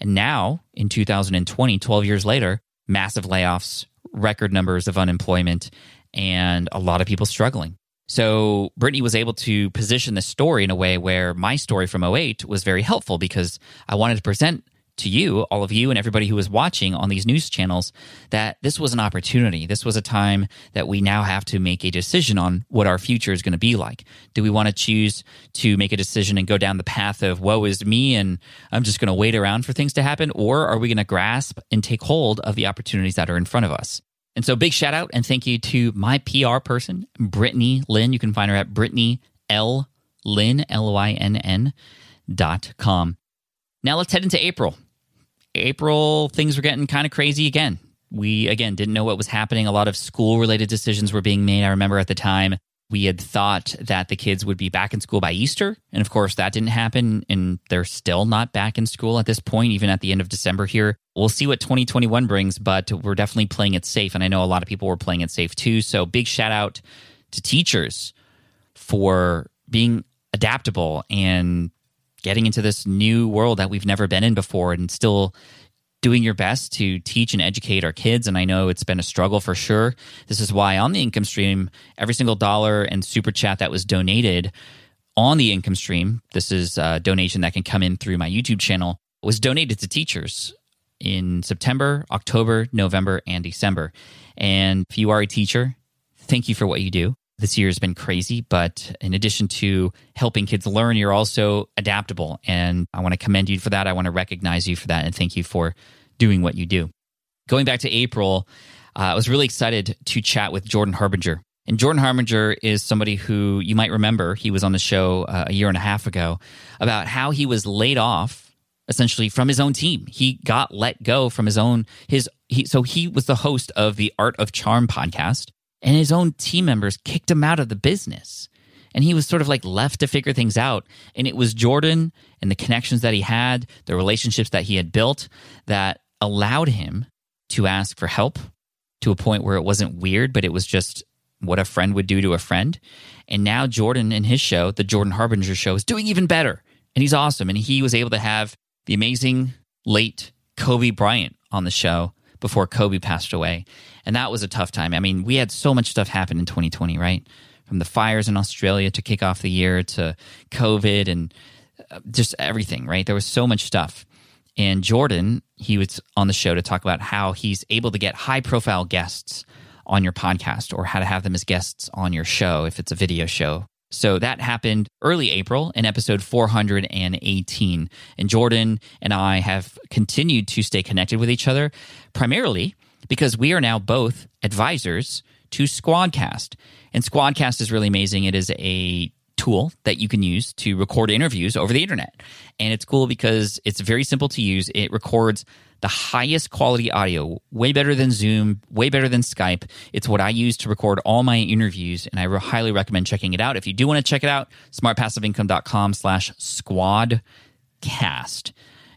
And now in 2020, 12 years later, massive layoffs, record numbers of unemployment, and a lot of people struggling. So Brittany was able to position the story in a way where my story from 08 was very helpful because I wanted to present to you, all of you, and everybody who was watching on these news channels that this was an opportunity. This was a time that we now have to make a decision on what our future is going to be like. Do we want to choose to make a decision and go down the path of woe is me and I'm just going to wait around for things to happen? Or are we going to grasp and take hold of the opportunities that are in front of us? And so, big shout out and thank you to my PR person, Brittany Lynn. You can find her at Brittany L. Lynn, L O I N N dot com. Now let's head into April. April, things were getting kind of crazy again. We, again, didn't know what was happening. A lot of school related decisions were being made. I remember at the time we had thought that the kids would be back in school by Easter. And of course, that didn't happen. And they're still not back in school at this point, even at the end of December here. We'll see what 2021 brings, but we're definitely playing it safe. And I know a lot of people were playing it safe too. So big shout out to teachers for being adaptable and getting into this new world that we've never been in before and still doing your best to teach and educate our kids. And I know it's been a struggle for sure. This is why on the income stream, every single dollar and super chat that was donated on the income stream, this is a donation that can come in through my YouTube channel, was donated to teachers in September, October, November, and December. And if you are a teacher, thank you for what you do. This year has been crazy, but in addition to helping kids learn, you're also adaptable. And I want to commend you for that. I want to recognize you for that and thank you for doing what you do. Going back to April, uh, I was really excited to chat with Jordan Harbinger. And Jordan Harbinger is somebody who you might remember. He was on the show uh, a year and a half ago about how he was laid off essentially from his own team. He got let go from his own his he so he was the host of the Art of Charm podcast and his own team members kicked him out of the business. And he was sort of like left to figure things out. And it was Jordan and the connections that he had, the relationships that he had built that allowed him to ask for help to a point where it wasn't weird, but it was just what a friend would do to a friend. And now Jordan in his show, the Jordan Harbinger show, is doing even better. And he's awesome. And he was able to have the amazing late Kobe Bryant on the show before Kobe passed away. And that was a tough time. I mean, we had so much stuff happen in 2020, right? From the fires in Australia to kick off the year to COVID and uh, just everything, right? There was so much stuff. And Jordan, he was on the show to talk about how he's able to get high profile guests on your podcast or how to have them as guests on your show if it's a video show. So that happened early April in episode 418. And Jordan and I have continued to stay connected with each other primarily because we are now both advisors to Squadcast. And Squadcast is really amazing. It is a tool that you can use to record interviews over the internet. And it's cool because it's very simple to use. It records the highest quality audio, way better than Zoom, way better than Skype. It's what I use to record all my interviews, and I re- highly recommend checking it out. If you do want to check it out, smartpassiveincome.com slash squadcast.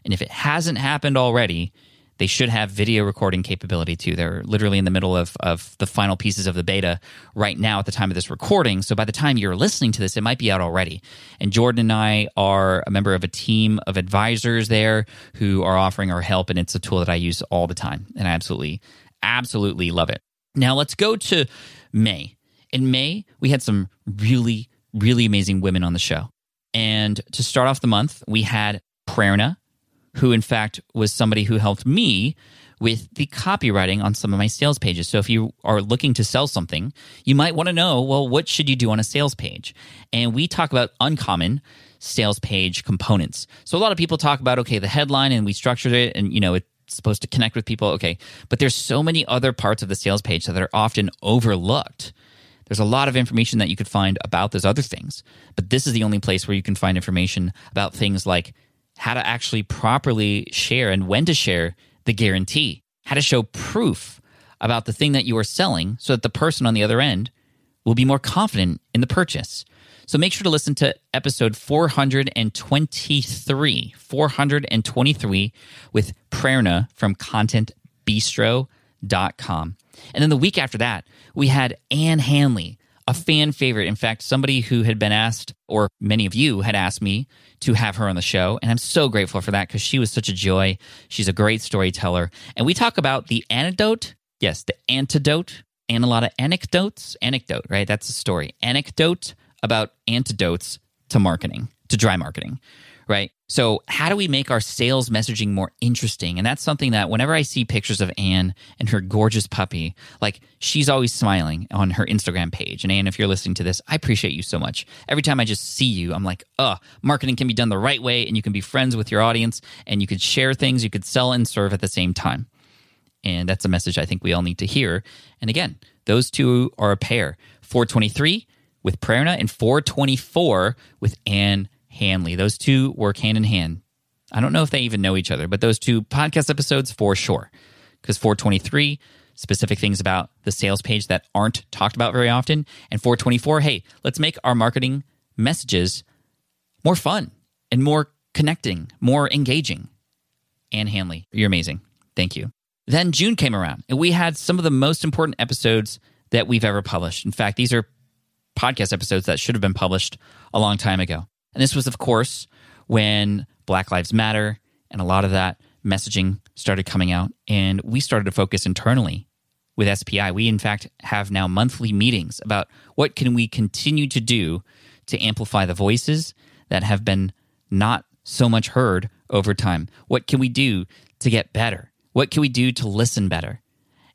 And if it hasn't happened already, they should have video recording capability too. They're literally in the middle of, of the final pieces of the beta right now at the time of this recording. So by the time you're listening to this, it might be out already. And Jordan and I are a member of a team of advisors there who are offering our help. And it's a tool that I use all the time. And I absolutely, absolutely love it. Now let's go to May. In May, we had some really, really amazing women on the show. And to start off the month, we had Prerna, who in fact was somebody who helped me with the copywriting on some of my sales pages. So if you are looking to sell something, you might want to know, well, what should you do on a sales page? And we talk about uncommon sales page components. So a lot of people talk about, okay, the headline and we structured it and, you know, it's supposed to connect with people. Okay. But there's so many other parts of the sales page that are often overlooked. There's a lot of information that you could find about those other things. But this is the only place where you can find information about things like how to actually properly share and when to share the guarantee, how to show proof about the thing that you are selling so that the person on the other end will be more confident in the purchase. So make sure to listen to episode 423, 423 with Prerna from contentbistro.com. And then the week after that, we had Ann Handley a fan favorite. In fact, somebody who had been asked, or many of you had asked me to have her on the show. And I'm so grateful for that because she was such a joy. She's a great storyteller. And we talk about the antidote. Yes, the antidote and a lot of anecdotes. Anecdote, right? That's a story. Anecdote about antidotes to marketing, to dry marketing right? So, how do we make our sales messaging more interesting? And that's something that whenever I see pictures of Ann and her gorgeous puppy, like she's always smiling on her Instagram page. And Ann, if you're listening to this, I appreciate you so much. Every time I just see you, I'm like, oh, marketing can be done the right way and you can be friends with your audience and you could share things, you could sell and serve at the same time. And that's a message I think we all need to hear. And again, those two are a pair 423 with Prerna and 424 with Ann Handley. Those two work hand in hand. I don't know if they even know each other, but those two podcast episodes for sure. Because 423, specific things about the sales page that aren't talked about very often. And 424, hey, let's make our marketing messages more fun and more connecting, more engaging. Ann Handley, you're amazing. Thank you. Then June came around, and we had some of the most important episodes that we've ever published. In fact, these are podcast episodes that should have been published a long time ago. And this was, of course, when Black Lives Matter and a lot of that messaging started coming out. And we started to focus internally with SPI. We, in fact, have now monthly meetings about what can we continue to do to amplify the voices that have been not so much heard over time. What can we do to get better? What can we do to listen better?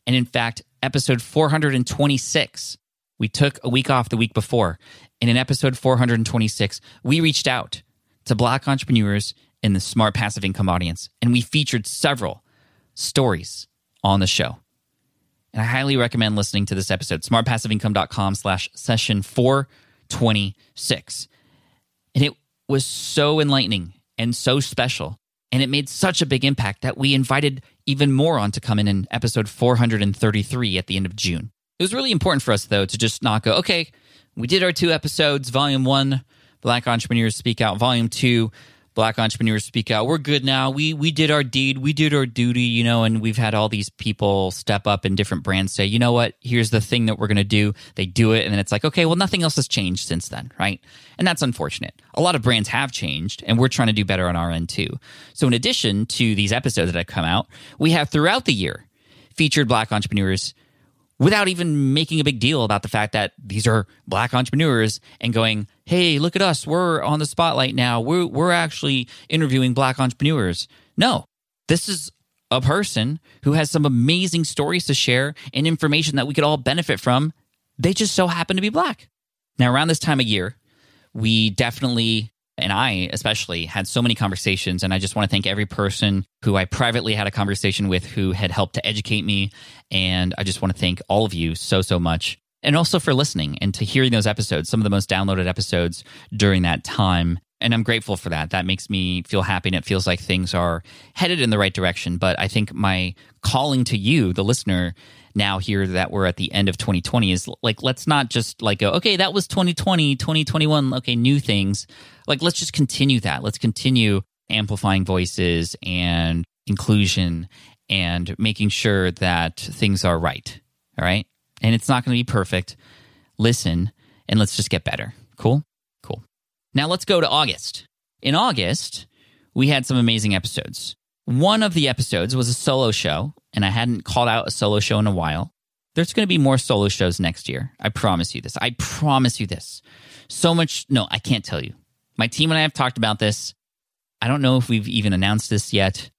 And in fact, episode 426 We took a week off the week before. And in episode 426, we reached out to Black entrepreneurs in the smart passive income audience, and we featured several stories on the show. And I highly recommend listening to this episode, smartpassiveincome.com slash session 426. And it was so enlightening and so special. And it made such a big impact that we invited even more on to come in in episode 433 at the end of June. It was really important for us, though, to just not go, okay, we did our two episodes, volume one, Black Entrepreneurs Speak Out, volume two, black entrepreneurs speak out. We're good now. We we did our deed. We did our duty you know and we've had all these people step up and different brands say you know what? Here's the thing that we're going to do. They do it and then it's like okay well nothing else has changed since then right? And that's unfortunate. A lot of brands have changed and we're trying to do better on our end too. So in addition to these episodes that have come out we have throughout the year featured black entrepreneurs without even making a big deal about the fact that these are black entrepreneurs and going, hey, look at us. We're on the spotlight now. We're, we're actually interviewing black entrepreneurs. No, this is a person who has some amazing stories to share and information that we could all benefit from. They just so happen to be black. Now, around this time of year, we definitely and I especially had so many conversations. And I just want to thank every person who I privately had a conversation with who had helped to educate me. And I just want to thank all of you so, so much. And also for listening and to hearing those episodes, some of the most downloaded episodes during that time. And I'm grateful for that. That makes me feel happy and it feels like things are headed in the right direction. But I think my calling to you, the listener, now here that we're at the end of 2020 is like let's not just like go okay that was 2020 2021 okay new things. Like let's just continue that. Let's continue amplifying voices and inclusion and making sure that things are right all right? And it's not going to be perfect. Listen and let's just get better. Cool? Cool. Now let's go to august. In august we had some amazing episodes one of the episodes was a solo show, and I hadn't called out a solo show in a while. There's going to be more solo shows next year. I promise you this. I promise you this. So much, no, I can't tell you. My team and I have talked about this. I don't know if we've even announced this yet,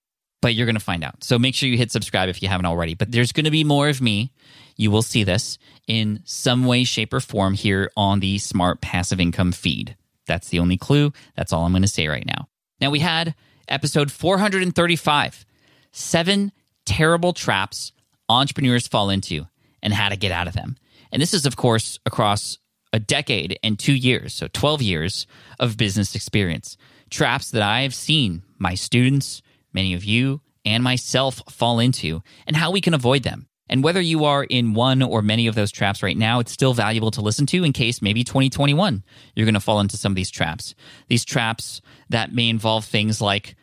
but you're going to find out. So make sure you hit subscribe if you haven't already. But there's going to be more of me. You will see this in some way, shape, or form here on the Smart Passive Income feed. That's the only clue. That's all I'm going to say right now. Now, we had episode 435 Seven Terrible Traps Entrepreneurs Fall Into and How to Get Out of Them. And this is, of course, across a decade and two years, so 12 years of business experience. Traps that I have seen my students, many of you, and myself fall into, and how we can avoid them. And whether you are in one or many of those traps right now, it's still valuable to listen to in case maybe 2021 you're going to fall into some of these traps. These traps that may involve things like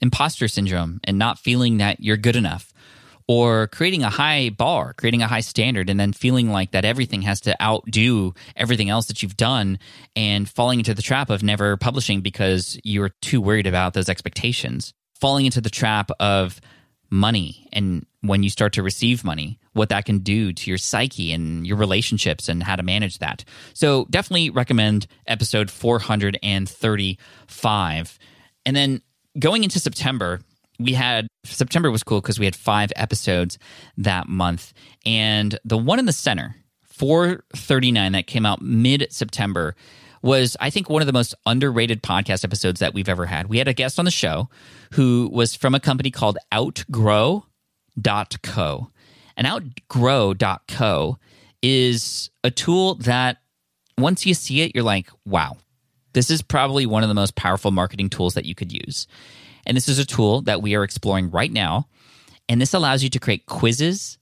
imposter syndrome and not feeling that you're good enough, or creating a high bar, creating a high standard, and then feeling like that everything has to outdo everything else that you've done and falling into the trap of never publishing because you're too worried about those expectations. Falling into the trap of money and when you start to receive money, what that can do to your psyche and your relationships and how to manage that. So, definitely recommend episode 435. And then going into September, we had September was cool because we had five episodes that month. And the one in the center, 439, that came out mid September, was, I think, one of the most underrated podcast episodes that we've ever had. We had a guest on the show who was from a company called Outgrow.co. And Outgrow.co is a tool that once you see it, you're like, wow, this is probably one of the most powerful marketing tools that you could use. And this is a tool that we are exploring right now. And this allows you to create quizzes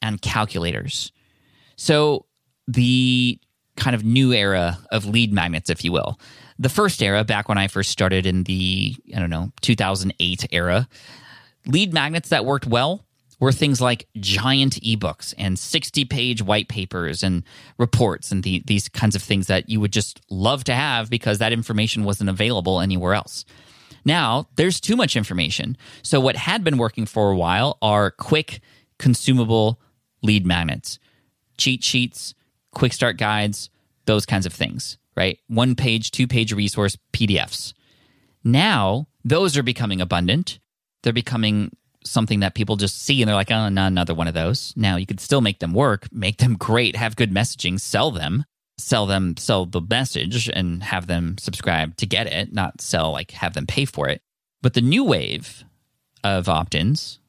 and calculators. So the kind of new era of lead magnets, if you will. The first era, back when I first started in the, I don't know, 2008 era, lead magnets that worked well were things like giant ebooks and 60 page white papers and reports and the, these kinds of things that you would just love to have because that information wasn't available anywhere else. Now, there's too much information. So, what had been working for a while are quick, consumable lead magnets, cheat sheets, quick start guides, those kinds of things, right? One page, two page resource PDFs. Now, those are becoming abundant. They're becoming something that people just see and they're like, oh, not another one of those. Now you could still make them work, make them great, have good messaging, sell them, sell them, sell the message and have them subscribe to get it, not sell, like have them pay for it. But the new wave of opt ins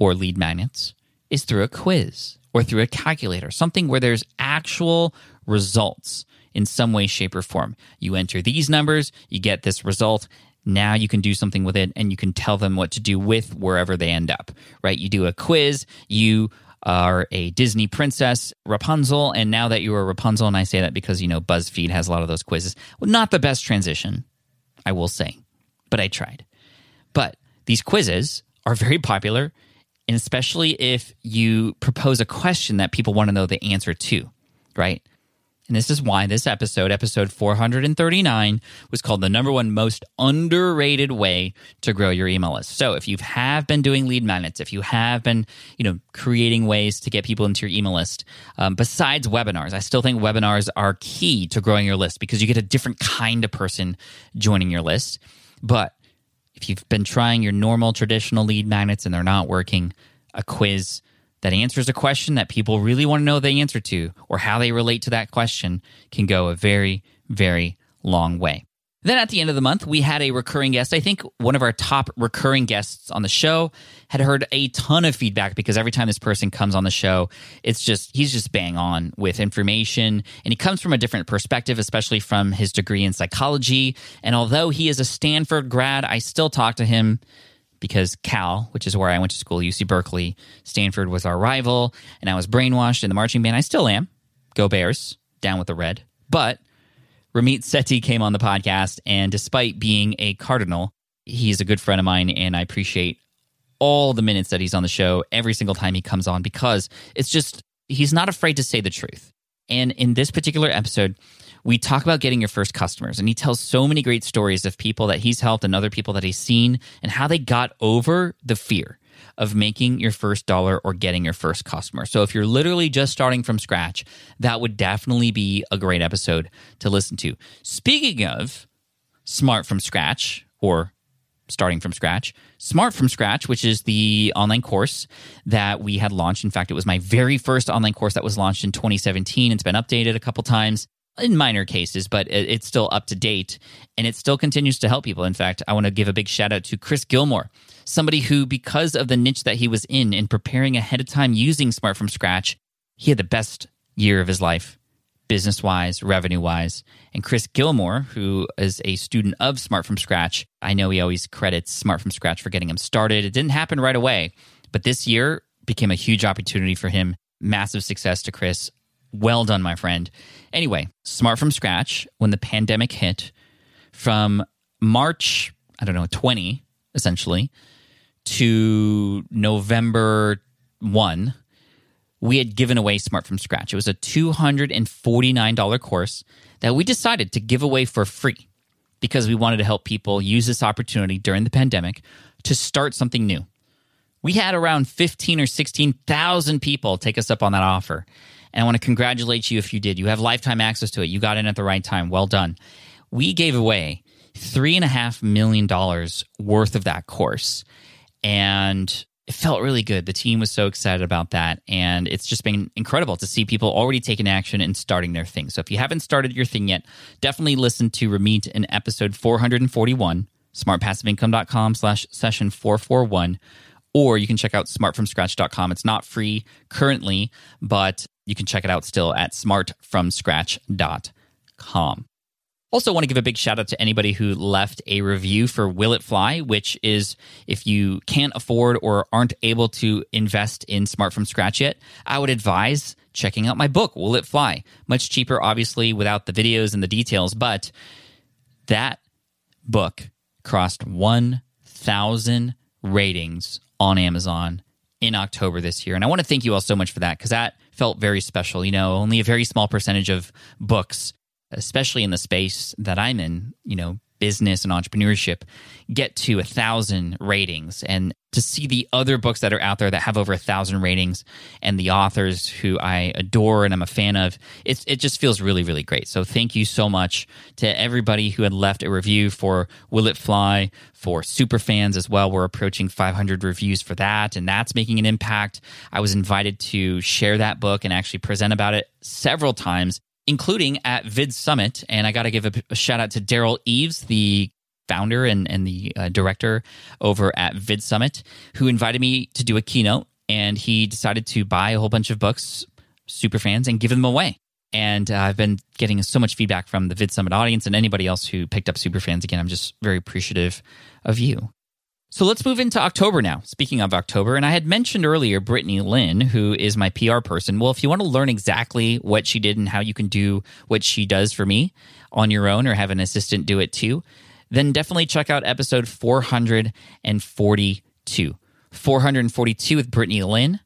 or lead magnets is through a quiz or through a calculator, something where there's actual results in some way, shape, or form. You enter these numbers, you get this result. Now you can do something with it and you can tell them what to do with wherever they end up, right? You do a quiz, you are a Disney princess, Rapunzel, and now that you are Rapunzel, and I say that because, you know, BuzzFeed has a lot of those quizzes. Well, not the best transition, I will say, but I tried. But these quizzes are very popular, and especially if you propose a question that people want to know the answer to, right? And this is why this episode, episode 439, was called the number one most underrated way to grow your email list. So if you have been doing lead magnets, if you have been, you know, creating ways to get people into your email list, um, besides webinars, I still think webinars are key to growing your list because you get a different kind of person joining your list. But if you've been trying your normal traditional lead magnets and they're not working, a quiz that answers a question that people really want to know the answer to or how they relate to that question can go a very, very long way. Then at the end of the month, we had a recurring guest. I think one of our top recurring guests on the show had heard a ton of feedback because every time this person comes on the show, it's just, he's just bang on with information. And he comes from a different perspective, especially from his degree in psychology. And although he is a Stanford grad, I still talk to him because Cal, which is where I went to school, UC Berkeley, Stanford was our rival, and I was brainwashed in the marching band. I still am. Go Bears, down with the red. But Ramit Sethi came on the podcast, and despite being a Cardinal, he's a good friend of mine, and I appreciate all the minutes that he's on the show every single time he comes on because it's just, he's not afraid to say the truth. And in this particular episode, we talk about getting your first customers, and he tells so many great stories of people that he's helped and other people that he's seen and how they got over the fear of making your first dollar or getting your first customer. So if you're literally just starting from scratch, that would definitely be a great episode to listen to. Speaking of smart from scratch or starting from scratch, Smart from Scratch, which is the online course that we had launched. In fact, it was my very first online course that was launched in 2017. It's been updated a couple times in minor cases, but it's still up to date and it still continues to help people. In fact, I want to give a big shout out to Chris Gilmore, somebody who, because of the niche that he was in and preparing ahead of time using Smart from Scratch, he had the best year of his life, business wise, revenue wise. And Chris Gilmore, who is a student of Smart from Scratch, I know he always credits Smart from Scratch for getting him started. It didn't happen right away, but this year became a huge opportunity for him. Massive success to Chris. Well done, my friend. Anyway, Smart from Scratch, when the pandemic hit from March, I don't know, 20, essentially, to November 1, we had given away Smart from Scratch. It was a $249 course that we decided to give away for free because we wanted to help people use this opportunity during the pandemic to start something new. We had around 15 or 16,000 people take us up on that offer. And I want to congratulate you if you did. You have lifetime access to it. You got in at the right time. Well done. We gave away three and a half million dollars worth of that course. And it felt really good. The team was so excited about that. And it's just been incredible to see people already taking action and starting their thing. So if you haven't started your thing yet, definitely listen to Ramit in episode 441, smartpassiveincome.com slash session 441 or you can check out smartfromscratch.com. It's not free currently, but you can check it out still at smartfromscratch.com. Also, want to give a big shout out to anybody who left a review for Will It Fly, which is if you can't afford or aren't able to invest in Smart from Scratch yet, I would advise checking out my book, Will It Fly. Much cheaper, obviously, without the videos and the details, but that book crossed 1,000 ratings on Amazon in October this year. And I want to thank you all so much for that because that felt very special. You know, only a very small percentage of books, especially in the space that I'm in, you know, business and entrepreneurship get to a thousand ratings and to see the other books that are out there that have over a thousand ratings and the authors who I adore and I'm a fan of, it's, it just feels really, really great. So thank you so much to everybody who had left a review for Will It Fly, for super fans as well. We're approaching 500 reviews for that, and that's making an impact. I was invited to share that book and actually present about it several times including at Vid Summit. And I got to give a, a, shout out to Derral Eves, the founder and, and the uh, director over at Vid Summit, who invited me to do a keynote. And he decided to buy a whole bunch of books, super fans, and give them away. And uh, I've been getting so much feedback from the Vid Summit audience and anybody else who picked up super fans. Again, I'm just very appreciative of you. So let's move into October now. Speaking of October, and I had mentioned earlier Brittany Lynn, who is my PR person. Well, if you want to learn exactly what she did and how you can do what she does for me on your own or have an assistant do it too, then definitely check out episode 442. 442 with Brittany Lynn.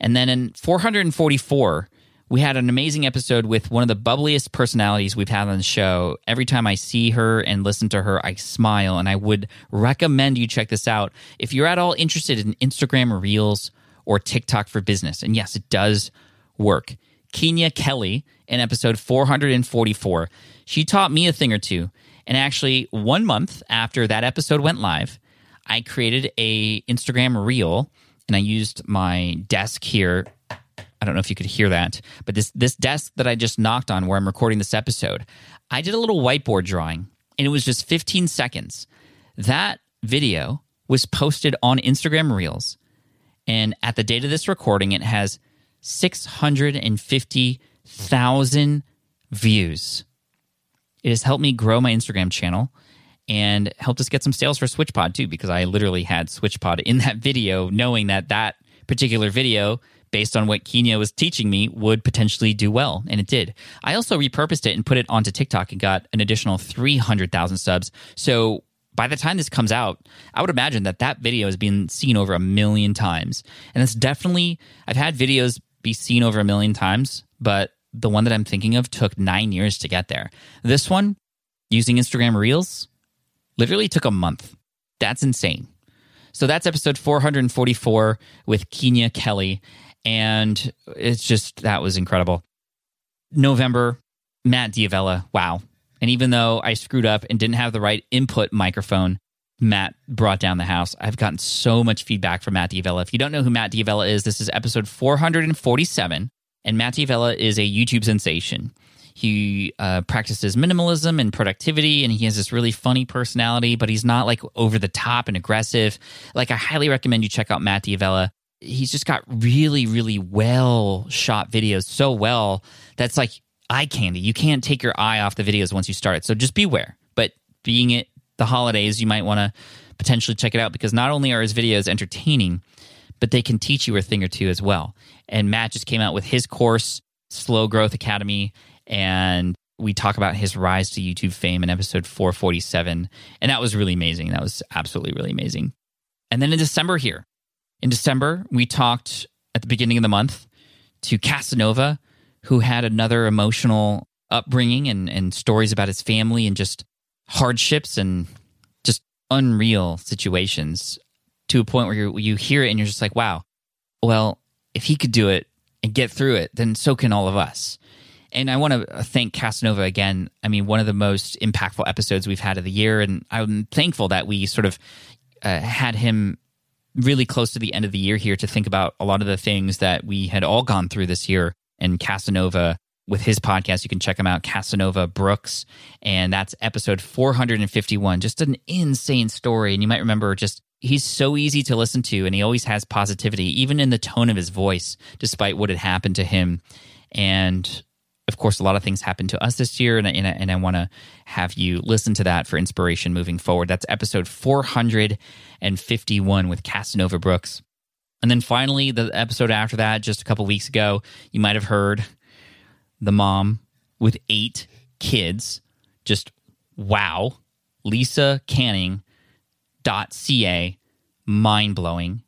And then in 444, we had an amazing episode with one of the bubbliest personalities we've had on the show. Every time I see her and listen to her, I smile, and I would recommend you check this out if you're at all interested in Instagram Reels or TikTok for business. And yes, it does work. Keenya Kelly in episode 444. She taught me a thing or two. And actually, one month after that episode went live, I created a Instagram reel and I used my desk here I don't know if you could hear that, but this this desk that I just knocked on where I'm recording this episode, I did a little whiteboard drawing and it was just 15 seconds. That video was posted on Instagram Reels and at the date of this recording it has 650,000 views. It has helped me grow my Instagram channel and helped us get some sales for SwitchPod too because I literally had SwitchPod in that video knowing that that particular video based on what Keenya was teaching me, would potentially do well. And it did. I also repurposed it and put it onto TikTok and got an additional 300,000 subs. So by the time this comes out, I would imagine that that video has been seen over a million times. And it's definitely, I've had videos be seen over a million times, but the one that I'm thinking of took nine years to get there. This one, using Instagram Reels, literally took a month. That's insane. So that's episode 444 with Keenya Kelly and it's just that was incredible. November, Matt D'Avella, wow. And even though I screwed up and didn't have the right input microphone, Matt brought down the house. I've gotten so much feedback from Matt D'Avella. If you don't know who Matt D'Avella is, this is episode 447. And Matt D'Avella is a YouTube sensation. He uh, practices minimalism and productivity, and he has this really funny personality, but he's not like over the top and aggressive. Like, I highly recommend you check out Matt D'Avella he's just got really, really well shot videos so well that's like eye candy. You can't take your eye off the videos once you start it. So just beware. But being it the holidays, you might want to potentially check it out because not only are his videos entertaining, but they can teach you a thing or two as well. And Matt just came out with his course, Slow Growth Academy, and we talk about his rise to YouTube fame in episode 447. And that was really amazing. That was absolutely really amazing. And then in December here, in December, we talked at the beginning of the month to Casanova, who had another emotional upbringing and, and stories about his family and just hardships and just unreal situations to a point where you you hear it and you're just like, wow, well, if he could do it and get through it, then so can all of us. And I want to thank Casanova again. I mean, one of the most impactful episodes we've had of the year. And I'm thankful that we sort of uh, had him really close to the end of the year here to think about a lot of the things that we had all gone through this year. And Casanova, with his podcast, you can check him out, Casanova Brooks. And that's episode 451. Just an insane story. And you might remember just he's so easy to listen to and he always has positivity, even in the tone of his voice, despite what had happened to him. And of course, a lot of things happened to us this year, and, and, and I want to have you listen to that for inspiration moving forward. That's episode 451 with Casanova Brooks. And then finally, the episode after that, just a couple weeks ago, you might have heard the mom with eight kids. Just wow. Lisa Canning dot ca mind blowing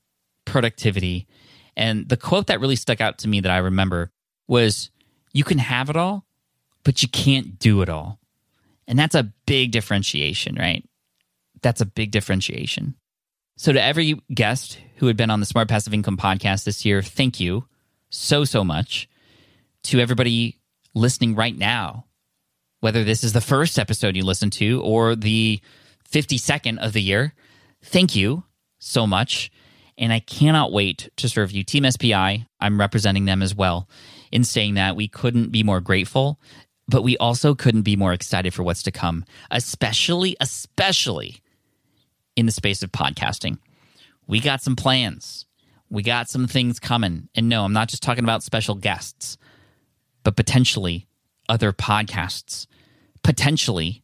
productivity and the quote that really stuck out to me that i remember was you can have it all, but you can't do it all. And that's a big differentiation, right? That's a big differentiation. So, to every guest who had been on the Smart Passive Income podcast this year, thank you so, so much. To everybody listening right now, whether this is the first episode you listen to or the 52nd of the year, thank you so much. And I cannot wait to serve you. Team SPI, I'm representing them as well in saying that we couldn't be more grateful, but we also couldn't be more excited for what's to come, especially, especially in the space of podcasting. We got some plans. We got some things coming. And no, I'm not just talking about special guests, but potentially other podcasts, potentially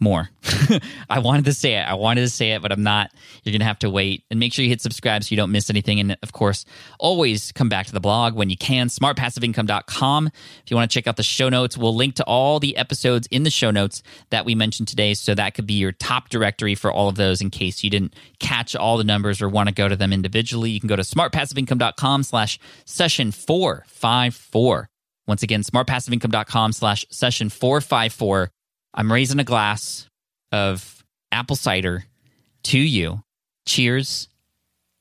more. I wanted to say it. I wanted to say it, but I'm not. You're going to have to wait and make sure you hit subscribe so you don't miss anything. And of course, always come back to the blog when you can, smartpassiveincome.com. If you want to check out the show notes, we'll link to all the episodes in the show notes that we mentioned today. So that could be your top directory for all of those in case you didn't catch all the numbers or want to go to them individually. You can go to smartpassiveincome.com slash session 454. Once again, smartpassiveincome.com slash session 454 I'm raising a glass of apple cider to you. Cheers.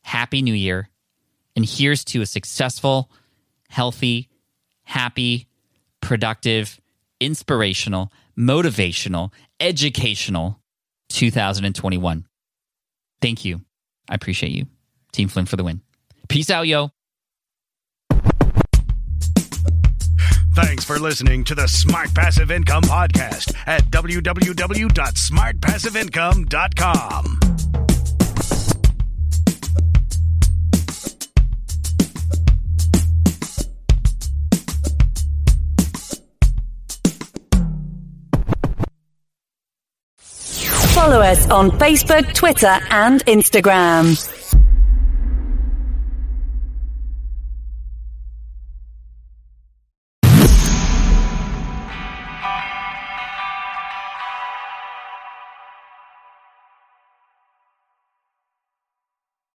Happy New Year. And here's to a successful, healthy, happy, productive, inspirational, motivational, educational 2021. Thank you. I appreciate you. Team Flynn for the win. Peace out, yo. Thanks for listening to the Smart Passive Income Podcast at www.smartpassiveincome.com. Follow us on Facebook, Twitter, and Instagram.